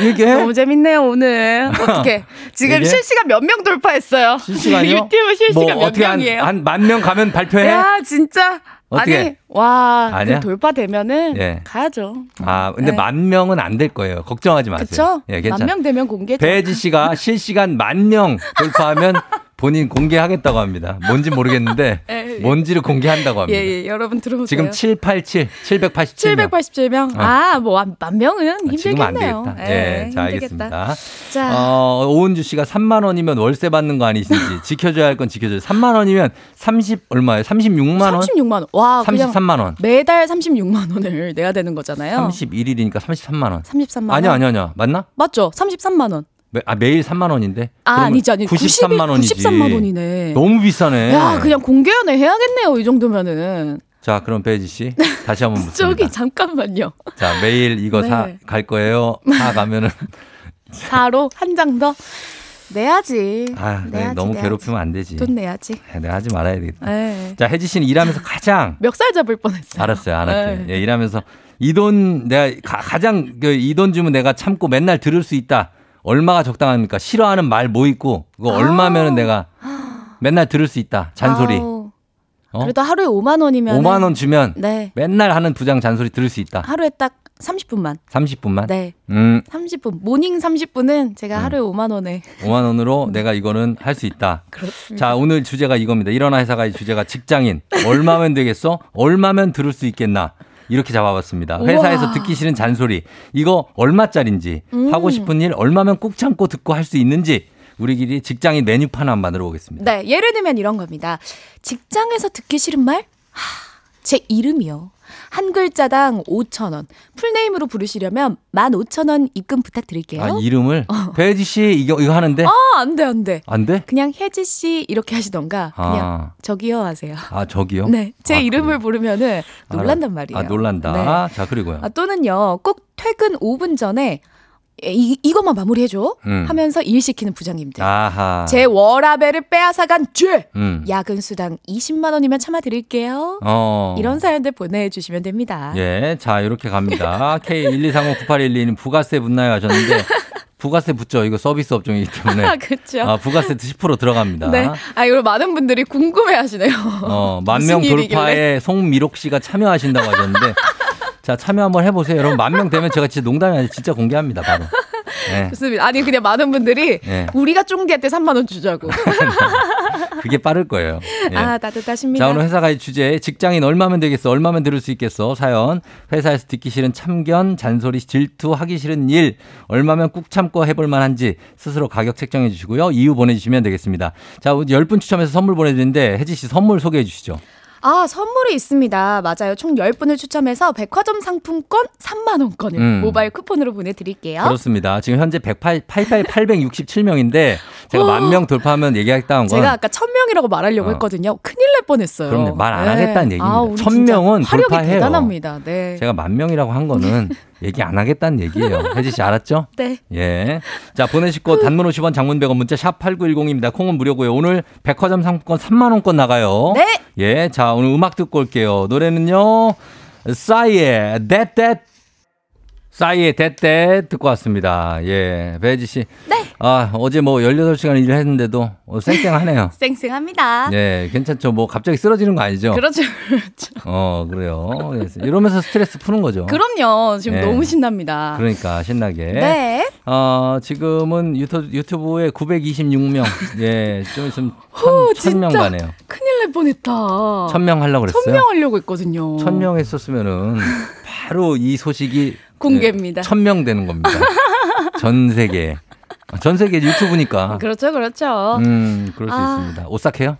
이게 너무 재밌네요 오늘. 어떻게 [laughs] 지금 이게? 실시간 몇 명 돌파했어요? 실시간이요? 유튜브 실시간 몇 어떻게 한- 명이에요? 한 만 명 가면 발표해? 야 진짜 어떻게? 아니 와 아니야? 그 돌파되면은 예. 가야죠. 아, 근데 네. 만 명은 안 될 거예요. 걱정하지 마세요. 그쵸? 예, 괜찮아. 만명 되면 공개. 배지 씨가 실시간 만 명 돌파하면 [laughs] 본인 공개하겠다고 합니다. 뭔지 모르겠는데 [laughs] 예, 예. 뭔지를 공개한다고 합니다. 예, 예, 여러분 들어보세요. 지금 787, 787명. 787명. 어. 아, 뭐, 만 명은 힘들겠네요. 지금 안 되겠다. 예, 자, 힘들겠다. 알겠습니다. 자, 어, 오은주 씨가 3만 원이면 월세 받는 거 아니신지 [laughs] 지켜줘야 할 건 지켜줘요. 3만 원이면 30 얼마예요? 36만 원? 36만 원. 와, 그냥 33만 원. 매달 36만 원을 내야 되는 거잖아요. 31일이니까 33만 원. 33만 원. 아니야, 아니야, 아니야. 맞나? 맞죠? 30만 원. 매, 아, 매일 3만 원인데. 아, 아니지, 아니. 93만 원이지. 93만 원이네. 너무 비싸네. 야, 그냥 공개연애 해야겠네요. 이 정도면은. 자, 그럼 배지 씨 다시 한번 [laughs] 묻습니다. 저기 잠깐만요. 자, 매일 이거 네. 사갈 거예요. 사 가면은 [laughs] 4로 한 장 더. 내야지. 아, 네, 내야지, 너무 내야지. 괴롭히면 안 되지. 돈 내야지. 네, 내가 하지 말아야 되겠다. 예. 자, 혜지 씨는 일하면서 가장 [laughs] 멱살 잡을 뻔했어요. 알았어요, 안 할게요. 네. 예, 일하면서 이 돈 내가 가, 장 이 돈 주면 내가 참고 맨날 들을 수 있다. 얼마가 적당합니까? 싫어하는 말 뭐 있고 그거 얼마면은 내가 맨날 들을 수 있다. 잔소리. 어? 그래도 하루에 5만 원이면 5만 원 주면 네. 맨날 하는 부장 잔소리 들을 수 있다. 하루에 딱 30분만. 30분만. 네. 음, 30분. 모닝 30분은 제가 하루에 5만 원에 5만 원으로 [laughs] 내가 이거는 할 수 있다. 그렇습니다. 자, 오늘 주제가 이겁니다. 일어나 회사가 이 주제가 직장인. 얼마면 되겠어? 얼마면 들을 수 있겠나? 이렇게 잡아봤습니다. 회사에서 우와. 듣기 싫은 잔소리. 이거 얼마짜린지, 음. 하고 싶은 일 얼마면 꾹 참고 듣고 할 수 있는지, 우리끼리 직장인 메뉴판 한번 만들어 보겠습니다. 네, 예를 들면 이런 겁니다. 직장에서 듣기 싫은 말? 하, 제 이름이요. 한 글자당 5천 원. 풀네임으로 부르시려면 15,000원 입금 부탁드릴게요. 아, 이름을? 배지 씨, 이거, 이거 하는데? 아, 안 돼, 안 돼. 안 돼? 그냥 혜지 씨 이렇게 하시던가 그냥 아. 저기요 하세요. 아, 저기요? 네, 제 아, 이름을 그래요? 부르면은 놀란단. 말이에요. 아, 놀란다. 네. 자, 그리고요. 아, 또는요, 꼭 퇴근 5분 전에 이, 이것만 마무리해줘 음. 하면서 일 시키는 부장님들. 아하. 제 워라벨을 빼앗아간 죄! 음. 야근 수당 20만 원이면 참아드릴게요. 어. 이런 사연들 보내주시면 됩니다. 예, 자 이렇게 갑니다. K123598112는 부가세 붙나요 하셨는데 [laughs] 부가세 붙죠. 이거 서비스 업종이기 때문에. 아, 그쵸. 아, 부가세 10% 들어갑니다. 네. 아, 이걸 많은 분들이 궁금해 하시네요. 어, [laughs] 만 명? 돌파에 송미록 씨가 참여하신다고 하셨는데 [laughs] 자, 참여 한번 해보세요. 여러분, 만 명 되면 제가 진짜 농담이 아니라 진짜 공개합니다, 바로. 네. 좋습니다. 아니, 그냥 많은 분들이 네. 우리가 쫑디한테 3만원 주자고. [laughs] 그게 빠를 거예요. 예. 아, 따뜻하십니다. 자, 오늘 회사 가의 주제 직장인 얼마면 되겠어? 얼마면 들을 수 있겠어? 사연. 회사에서 듣기 싫은 참견, 잔소리, 질투, 하기 싫은 일, 얼마면 꾹 참고 해볼 만한지 스스로 가격 책정해 주시고요. 이유 보내주시면 되겠습니다. 자, 10분 추첨해서 선물 보내드리는데 혜지 씨 선물 소개해 주시죠. 아, 선물이 있습니다. 맞아요. 총 10분을 추첨해서 백화점 상품권 3만원권을 음. 모바일 쿠폰으로 보내드릴게요. 그렇습니다. 지금 현재 108, 8,867명인데 제가 만 명 돌파하면 얘기했다는 건 제가 아까 1000명이라고 말하려고 어. 했거든요. 큰일 날 뻔했어요. 그럼요. 말안 네. 하겠다는 얘기입니다. 아, 우리 1000명은 진짜 화력이 돌파해요. 대단합니다. 네. 제가 만 명이라고 한 거는 [laughs] 얘기 안 하겠다는 얘기예요. [laughs] 혜지 씨 알았죠? 네. 예. 자, 보내시고 단문 50원 장문 100원 문자 샵 8910입니다. 콩은 무료고요. 오늘 백화점 상품권 3만 원권 나가요. 네. 예. 자, 오늘 음악 듣고 올게요. 노래는요. 싸이의 That That 싸이의 That 듣고 왔습니다. 예. 배지 씨. 네. 아, 어제 뭐 18시간 일을 했는데도 어, 쌩쌩하네요. [laughs] 쌩쌩합니다. 예, 괜찮죠. 뭐 갑자기 쓰러지는 거 아니죠? 그렇죠. 그렇죠. [laughs] 어, 그래요. 이러면서 스트레스 푸는 거죠. 그럼요. 지금 네. 너무 신납니다. 그러니까 신나게. 네. 어, 지금은 유튜브, 유튜브에 926명. 예, 좀 있으면 호, 천, 명. 가네요. 큰일 날 뻔했다. 천명 하려고 그랬어요. 천명 하려고 했거든요. 천명 했었으면은 바로 이 소식이 공개입니다. 천명 되는 겁니다. 전 세계. 전 세계 유튜브니까. 그렇죠, 그렇죠. 음, 그럴 수 아. 있습니다. 오싹해요?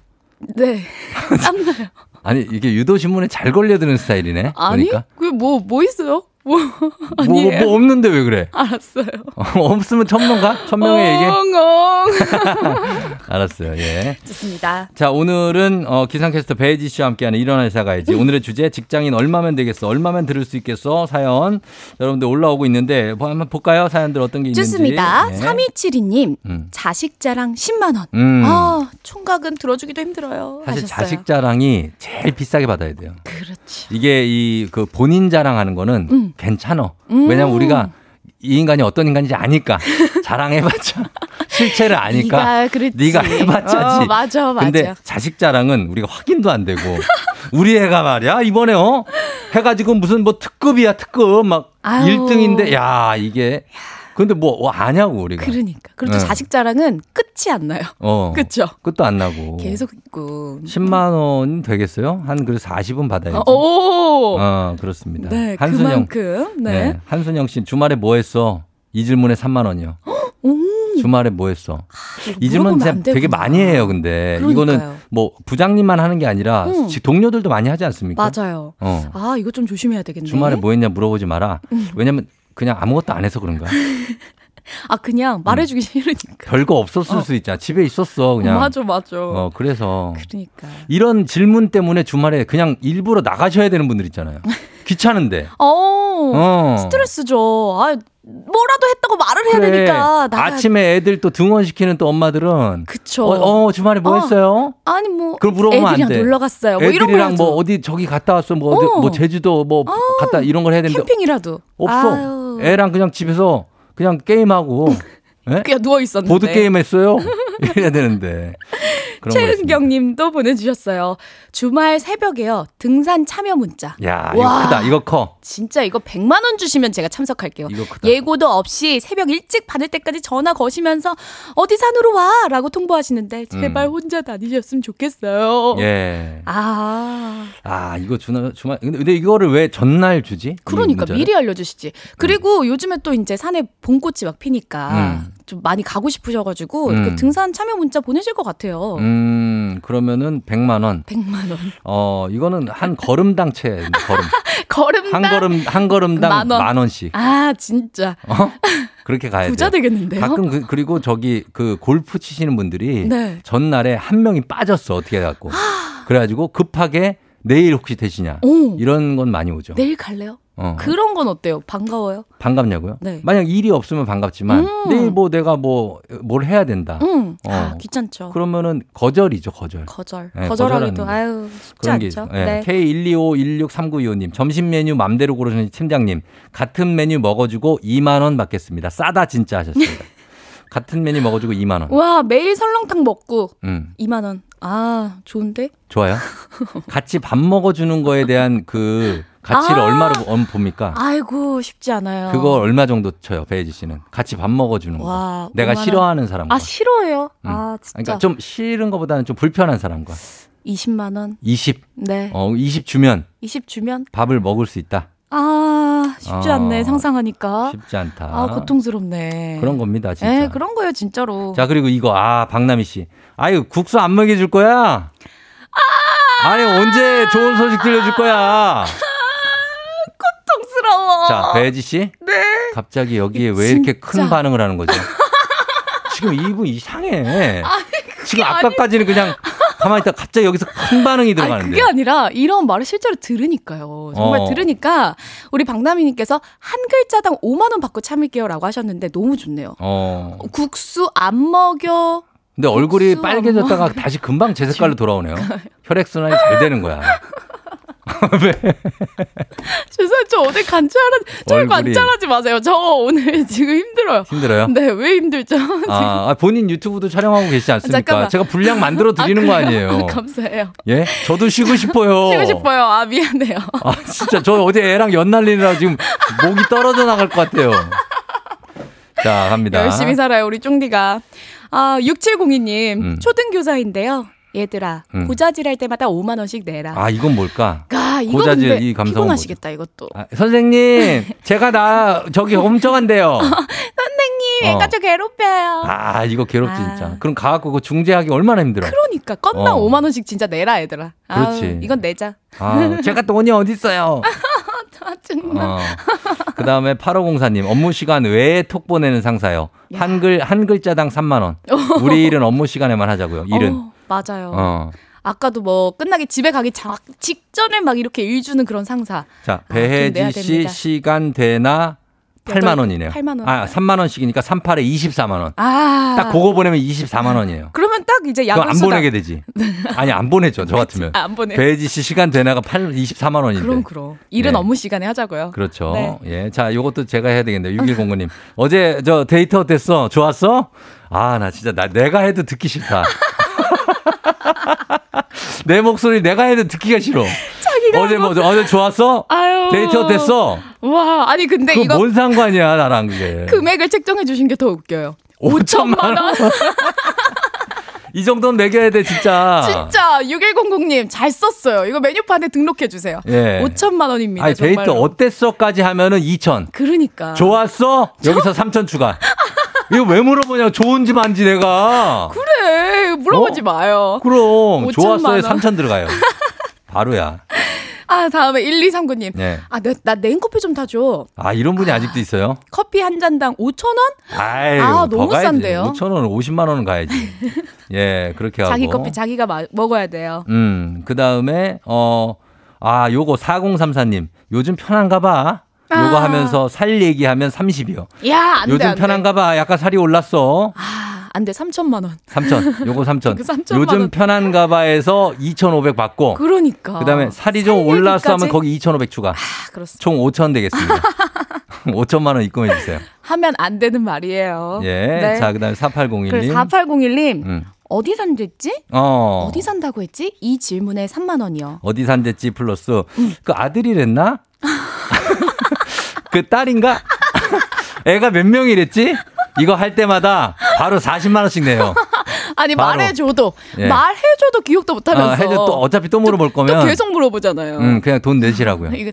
네. [laughs] 땀나요. 아니, 이게 유도신문에 잘 걸려드는 스타일이네. 아니? 그러니까. 그게 뭐, 뭐 있어요? 뭐, 뭐, 아니에요. 뭐 없는데 왜 그래? 알았어요. 어, 없으면 천명 가? 천명에 얘기해? 엉엉. [laughs] 알았어요, 예. 좋습니다. 자, 오늘은 어, 기상캐스터 배지 씨와 함께하는 일어나 회사 가야지. 오늘의 주제 직장인 얼마면 되겠어? 얼마면 들을 수 있겠어? 사연 여러분들 올라오고 있는데 뭐 한번 볼까요? 사연들 어떤 게 있는지. 좋습니다. 네. 3272님, 음. 자식 자랑 10만원. 음. 아, 총각은 들어주기도 힘들어요. 사실 하셨어요. 자식 자랑이 제일 비싸게 받아야 돼요. 그렇지. 이게 이 그 본인 자랑하는 거는 음. 괜찮아. 음. 왜냐면 우리가 이 인간이 어떤 인간인지 아니까 [laughs] 자랑해봤자 실체를 아니까 네가 해봤자지. 어, 맞아, 맞아. 근데 자식 자랑은 우리가 확인도 안 되고 우리 애가 말이야 이번에 어 해가지고 무슨 뭐 특급이야 특급 막 아유. 1등인데 야 이게 근데 뭐 아냐고 우리가 그러니까. 그리고 또 네. 자식 자랑은 끝이 안 나요. 어 [laughs] 그쵸? 끝도 안 나고 계속 있고. 10만 원 되겠어요 한 그래서 40은 받아야지 어, 오! 어 그렇습니다 네, 한순영 그만큼. 네. 네. 한순영 씨 주말에 뭐 했어 이 질문에 3만 원이요 오. 주말에 뭐 했어 이거 이 질문 되게. 많이 해요 근데 그러니까요. 이거는 뭐 부장님만 하는 게 아니라 음. 지- 동료들도 많이 하지 않습니까 맞아요. 어. 아, 이거 좀 조심해야 되겠네. 주말에 뭐 했냐 물어보지 마라. 음. 왜냐면 그냥 아무것도 안 해서 그런가. [laughs] 아, 그냥 말해주기 싫으니까. 별거 없었을 어. 수 있잖아. 집에 있었어 그냥. 맞아, 맞아. 어 그래서 그러니까. 이런 질문 때문에 주말에 그냥 일부러 나가셔야 되는 분들 있잖아요. [laughs] 귀찮은데. 어, 어. 스트레스죠. 아, 뭐라도 했다고 말을 해야 그래. 되니까. 나가... 아침에 애들 또 등원시키는 또 엄마들은 그쵸. 어, 어, 주말에 뭐 어. 했어요? 아니, 뭐. 그걸 물어보면 안 애들이랑 돼. 놀러 갔어요. 뭐 애들이랑. 뭐 어디 저기 갔다 왔어 뭐, 어디, 어. 뭐 제주도 뭐 갔다 이런 걸 해야 되는데 캠핑이라도. 없어. 아유. 애랑 그냥 집에서 그냥 게임하고 [laughs] 예? 그냥 누워 있었는데. 보드 게임 했어요? [laughs] 이래야 되는데. 그런 거였습니다. 최은경 님도 보내주셨어요. 주말 새벽에요. 등산 참여 문자. 야, 이거 와. 크다. 이거 커. 진짜 이거 100만 원 주시면 제가 참석할게요. 이거 크다. 예고도 없이 새벽 일찍 받을 때까지 전화 거시면서 어디 산으로 와! 라고 통보하시는데 제발 혼자 다니셨으면 좋겠어요. 음. 예. 아, 아, 이거 주말, 주말. 근데, 이거를 왜 전날 주지? 이 그러니까? 미리 알려주시지. 그리고 요즘에 또 이제 산에 봄꽃이 막 피니까 음. 좀 많이 가고 싶으셔가지고 음. 그 등산 참여 문자 보내실 것 같아요. 음, 그러면은 100만 원. 100만 원. 어, 이거는 한 걸음당 채, 걸음. [laughs] 걸음당. 한 걸음, 한 걸음당 만 원. 만 원씩. 아, 진짜. 어? 그렇게 가야 돼. 부자 되겠는데요? 가끔 그, 그리고 저기 그 골프 치시는 분들이 네. 전날에 한 명이 빠졌어. 어떻게 해 갖고. [gasps] 그래 가지고 급하게 내일 혹시 되시냐. 오. 이런 건 많이 오죠. 내일 갈래요? 어. 그런 건 어때요? 반가워요? 반갑냐고요? 네. 만약 일이 없으면 반갑지만 음. 내일 뭐 내가 뭐 뭘 해야 된다. 응. 어. 아, 귀찮죠. 그러면은 거절이죠, 거절. 거절. 네, 거절하기도 아유 쉽지 않죠. 네. 네. K125163925님 점심 메뉴 맘대로 고르시는 팀장님 같은 메뉴 먹어주고 2만 원 받겠습니다. 싸다 진짜 하셨습니다. [laughs] 같은 메뉴 먹어주고 2만 원. 와 매일 설렁탕 먹고 음, 2만 원. 아 좋은데? 좋아요. 같이 밥 먹어주는 거에 대한 그 가치를 아. 얼마로 보- 봅니까? 아이고 쉽지 않아요. 그거 얼마 정도 쳐요, 배혜지 씨는? 같이 밥 먹어주는 거. 와, 내가 5만 원. 싫어하는 사람과. 아 싫어요. 음. 아 진짜. 그러니까 좀 싫은 것보다는 좀 불편한 사람과. 20만 원. 20. 네. 어, 20 주면 20 주면 밥을 먹을 수 있다. 아 쉽지 어, 않네 상상하니까. 쉽지 않다. 아 고통스럽네. 그런 겁니다, 진짜. 네, 그런 거예요 진짜로. 자, 그리고 이거, 아, 박남희 씨. 아유, 국수 안 먹여줄 거야? 아니, 언제 좋은 소식 들려줄 거야? 고 [laughs] 통스러워. 자, 배혜지 씨. 네. 갑자기 여기에 왜 이렇게 큰. 반응을 하는 거죠? 지금 이분 이상해. 지금 아니- 아까까지는 그냥 가만히 있다 갑자기 여기서 큰 반응이 아니, 들어가는데. 그게 아니라 이런 말을 실제로 들으니까요. 정말 어. 들으니까 우리 박나미님께서 한 글자당 5만 원 받고 참을게요라고 하셨는데 너무 좋네요. 어. 국수 안 먹여. 근데 얼굴이 빨개졌다가 다시 금방 제 색깔로 [laughs] 돌아오네요. 혈액순환이 잘 되는 거야. [laughs] 죄송해요. 저 어디 관찰하지, 저 관찰하지 마세요. 저 오늘 [laughs] 지금 힘들어요. 힘들어요? 네, 왜 힘들죠? [laughs] 아, 아, 본인 유튜브도 촬영하고 계시지 않습니까? 잠깐만. 제가 분량 만들어 드리는 거 아니에요. 감사해요. 예? 저도 쉬고 싶어요. 쉬고 싶어요. 아, 미안해요. 아, 진짜 저 어제 애랑 연날리느라 지금 목이 떨어져 나갈 것 같아요. 자, 갑니다. 열심히 살아요, 우리 쫑디가. 아, 6702님, 음. 초등교사인데요. 얘들아, 음. 고자질 할 때마다 5만 원씩 내라. 아, 이건 뭘까? 아, 고자질 이 감성은 피곤하시겠다, 이것도. 아, 선생님, 제가 나 저기 엄청한데요. [laughs] 선생님, 어. 애가 저 괴롭혀요. 아, 이거 괴롭지 아. 진짜. 그럼 가갖고 그거 중재하기 얼마나 힘들어. 그러니까 건당 어. 5만 원씩 진짜 내라 얘들아. 그렇지. 이건 내자. 아, 제가 돈이 어딨어요. [laughs] 아, 정말. 어. 그 다음에 8504님, 업무 시간 외에 톡 보내는 상사요. 야. 한글, 한 글자당 3만원. 우리 일은 업무 시간에만 하자고요. 일은. 어, 맞아요. 어. 아까도 뭐 끝나기 집에 가기 자, 직전에 막 이렇게 일 주는 그런 상사. 자, 아, 배혜지 씨 됩니다. 시간 되나 8만 원이네요. 8만 원. 아, 3만 원씩이니까 38에 24만 원. 아. 딱 그거 보내면 24만 원이에요. 그러면 딱 이제 야근 안 수당. 보내게 되지. [laughs] 아니, 안 보내죠. 저 같으면. 아, 안 보내. 배혜지 씨 시간 되나가 8, 24만 원인데. 그럼 그럼. 일은 네. 업무 시간에 하자고요. 그렇죠. 네. 예. 자, 요것도 제가 해야 되겠네요. [laughs] 6109 님. 어제 저 데이트 어땠어? 좋았어? 아, 나 진짜 나 내가 해도 듣기 싫다. [laughs] 내 목소리 내가 해도 듣기가 싫어. 어제 뭐 어제 좋았어? 아유. 데이트 어땠어? 와, 아니 근데 이거 뭔 상관이야, 나랑 그게. 금액을 책정해 주신 게 더 웃겨요. 5천만 5천만 원. [laughs] 이 정도는 매겨야 돼, 진짜. 진짜 6100님 잘 썼어요. 이거 메뉴판에 등록해 주세요. 예. 5천만 원입니다. 아니, 데이트. 어땠어까지 하면은 2천. 그러니까. 좋았어? 여기서 3천 추가. [laughs] 이거 왜 물어보냐? 좋은지 만지 내가. 그래. 물어보지 어? 마요. 그럼 5천만 좋았어요. 원. 3천 들어가요. [laughs] 바로야. 아, 다음에 1239님. 네. 아, 나, 나 냉커피 좀 타줘. 아 이런 분이 아 직도 있어요? 커피 한 잔당 5,000원? 아유, 아, 더 너무 가야지. 싼데요? 5천 원, 50만 원은 가야지. [laughs] 예, 그렇게 하고. 자기 커피 자기가 마, 먹어야 돼요. 음, 그 다음에 어, 아, 요거 4034님. 요즘 편한가 봐. 요거 아. 하면서 살 얘기하면 30이요. 야, 안 돼. 요즘 안 돼. 편한가 봐. 약간 살이 올랐어. 아, 안 돼. 3천만 원. 3천. 요거 3천. [laughs] 그 3천만 요즘 원. 편한가 봐에서 2,500 받고. 그러니까. 그다음에 살이 좀살 올랐어 하면? 거기 2,500 추가. 아, 그렇습니다. 총 5천 되겠습니다. [laughs] 5천만 원 입금해 주세요. 하면 안 되는 말이에요. 예. 네. 자, 그다음에 4801님. 그래 4801님. 음. 어디 산댔지? 어. 어디 산다고 했지? 이 질문에 3만 원이요. 어디 산댔지 플러스 음. 그 아들이랬나? [laughs] 그 딸인가? 애가 몇 명이랬지? 이거 할 때마다 바로 40만 원씩 내요. [laughs] 아니 바로. 말해줘도 예. 말해줘도 기억도 못하면서 아, 해줘 또 어차피 또 물어볼 또 거면 계속 물어보잖아요. 음, 그냥 돈 내시라고요. [laughs] 이거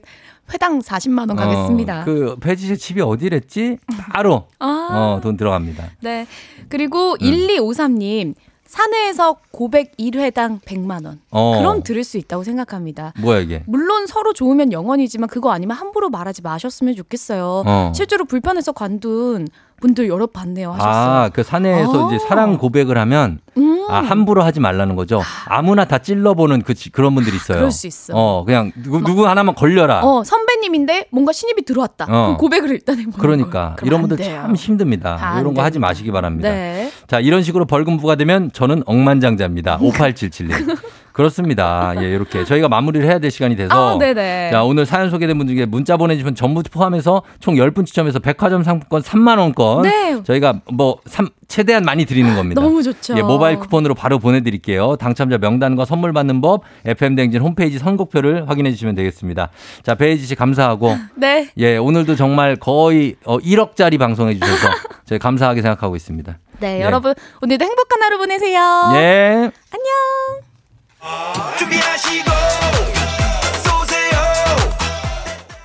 회당 40만 원 가겠습니다. 어, 그 배지 씨 집이 어디랬지? 바로 아. 어, 돈 들어갑니다. 네. 그리고 음. 1253님 사내에서 고백 1회당 100만 원. 어. 그럼 들을 수 있다고 생각합니다. 뭐야 이게? 물론 서로 좋으면 영원이지만 그거 아니면 함부로 말하지 마셨으면 좋겠어요. 어. 실제로 불편해서 관둔 분들 여러 봤네요 하셨어요. 아, 그 사내에서 아. 이제 사랑 고백을 하면 음. 아, 함부로 하지 말라는 거죠. 아무나 다 찔러보는 그, 지- 그런 분들이 있어요. 그럴 수 있어. 어, 그냥 누구, 누구 하나만 걸려라. 어, 선배님인데 뭔가 신입이 들어왔다. 어. 고백을 일단 해보는 그러니까 이런 안 분들 돼요. 참 힘듭니다. 안 이런 거 하지 됩니다. 마시기 바랍니다. 네. 자, 이런 식으로 벌금 부과되면 저는 억만장자입니다. 5877님. [laughs] 그렇습니다. 예, 이렇게 저희가 마무리를 해야 될 시간이 돼서 아, 네네. 자, 오늘 사연 소개된 분 중에 문자 보내 주신 전부 포함해서 총 10분 추첨해서 백화점 상품권 3만 원권 네. 저희가 뭐 삼- 최대한 많이 드리는 겁니다. 너무 좋죠. 예, 모바일 쿠폰으로 바로 보내 드릴게요. 당첨자 명단과 선물 받는 법 FM 댕진 홈페이지 선곡표를 확인해 주시면 되겠습니다. 자, 배혜지 씨 감사하고 [laughs] 네. 예, 오늘도 정말 거의 어, 1억짜리 방송해 주셔서 저희 감사하게 생각하고 있습니다. 네, 예. 여러분 오늘도 행복한 하루 보내세요. 예. 안녕.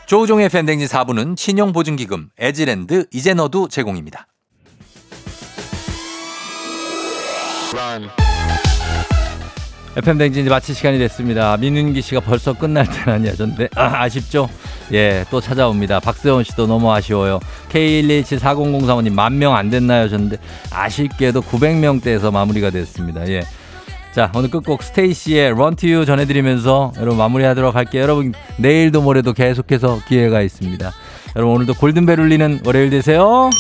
조우종의 팬댕진 4부는 신용보증기금, 에즈랜드, 이젠어두 제공입니다. FM댕진 이제 마칠 시간이 됐습니다. 민윤기 씨가 벌써 끝날 때라니 하셨는데, 아, 아쉽죠? 예, 또 찾아옵니다. 박세원 씨도 너무 아쉬워요. K1174003호님 만 명 안 됐나요? 하셨는데, 아쉽게도 900명대에서 마무리가 됐습니다. 예. 자, 오늘 끝곡 스테이시의 Run to you 전해드리면서 여러분 마무리하도록 할게요. 여러분 내일도 모레도 계속해서 기회가 있습니다. 여러분 오늘도 골든벨 울리는 월요일 되세요.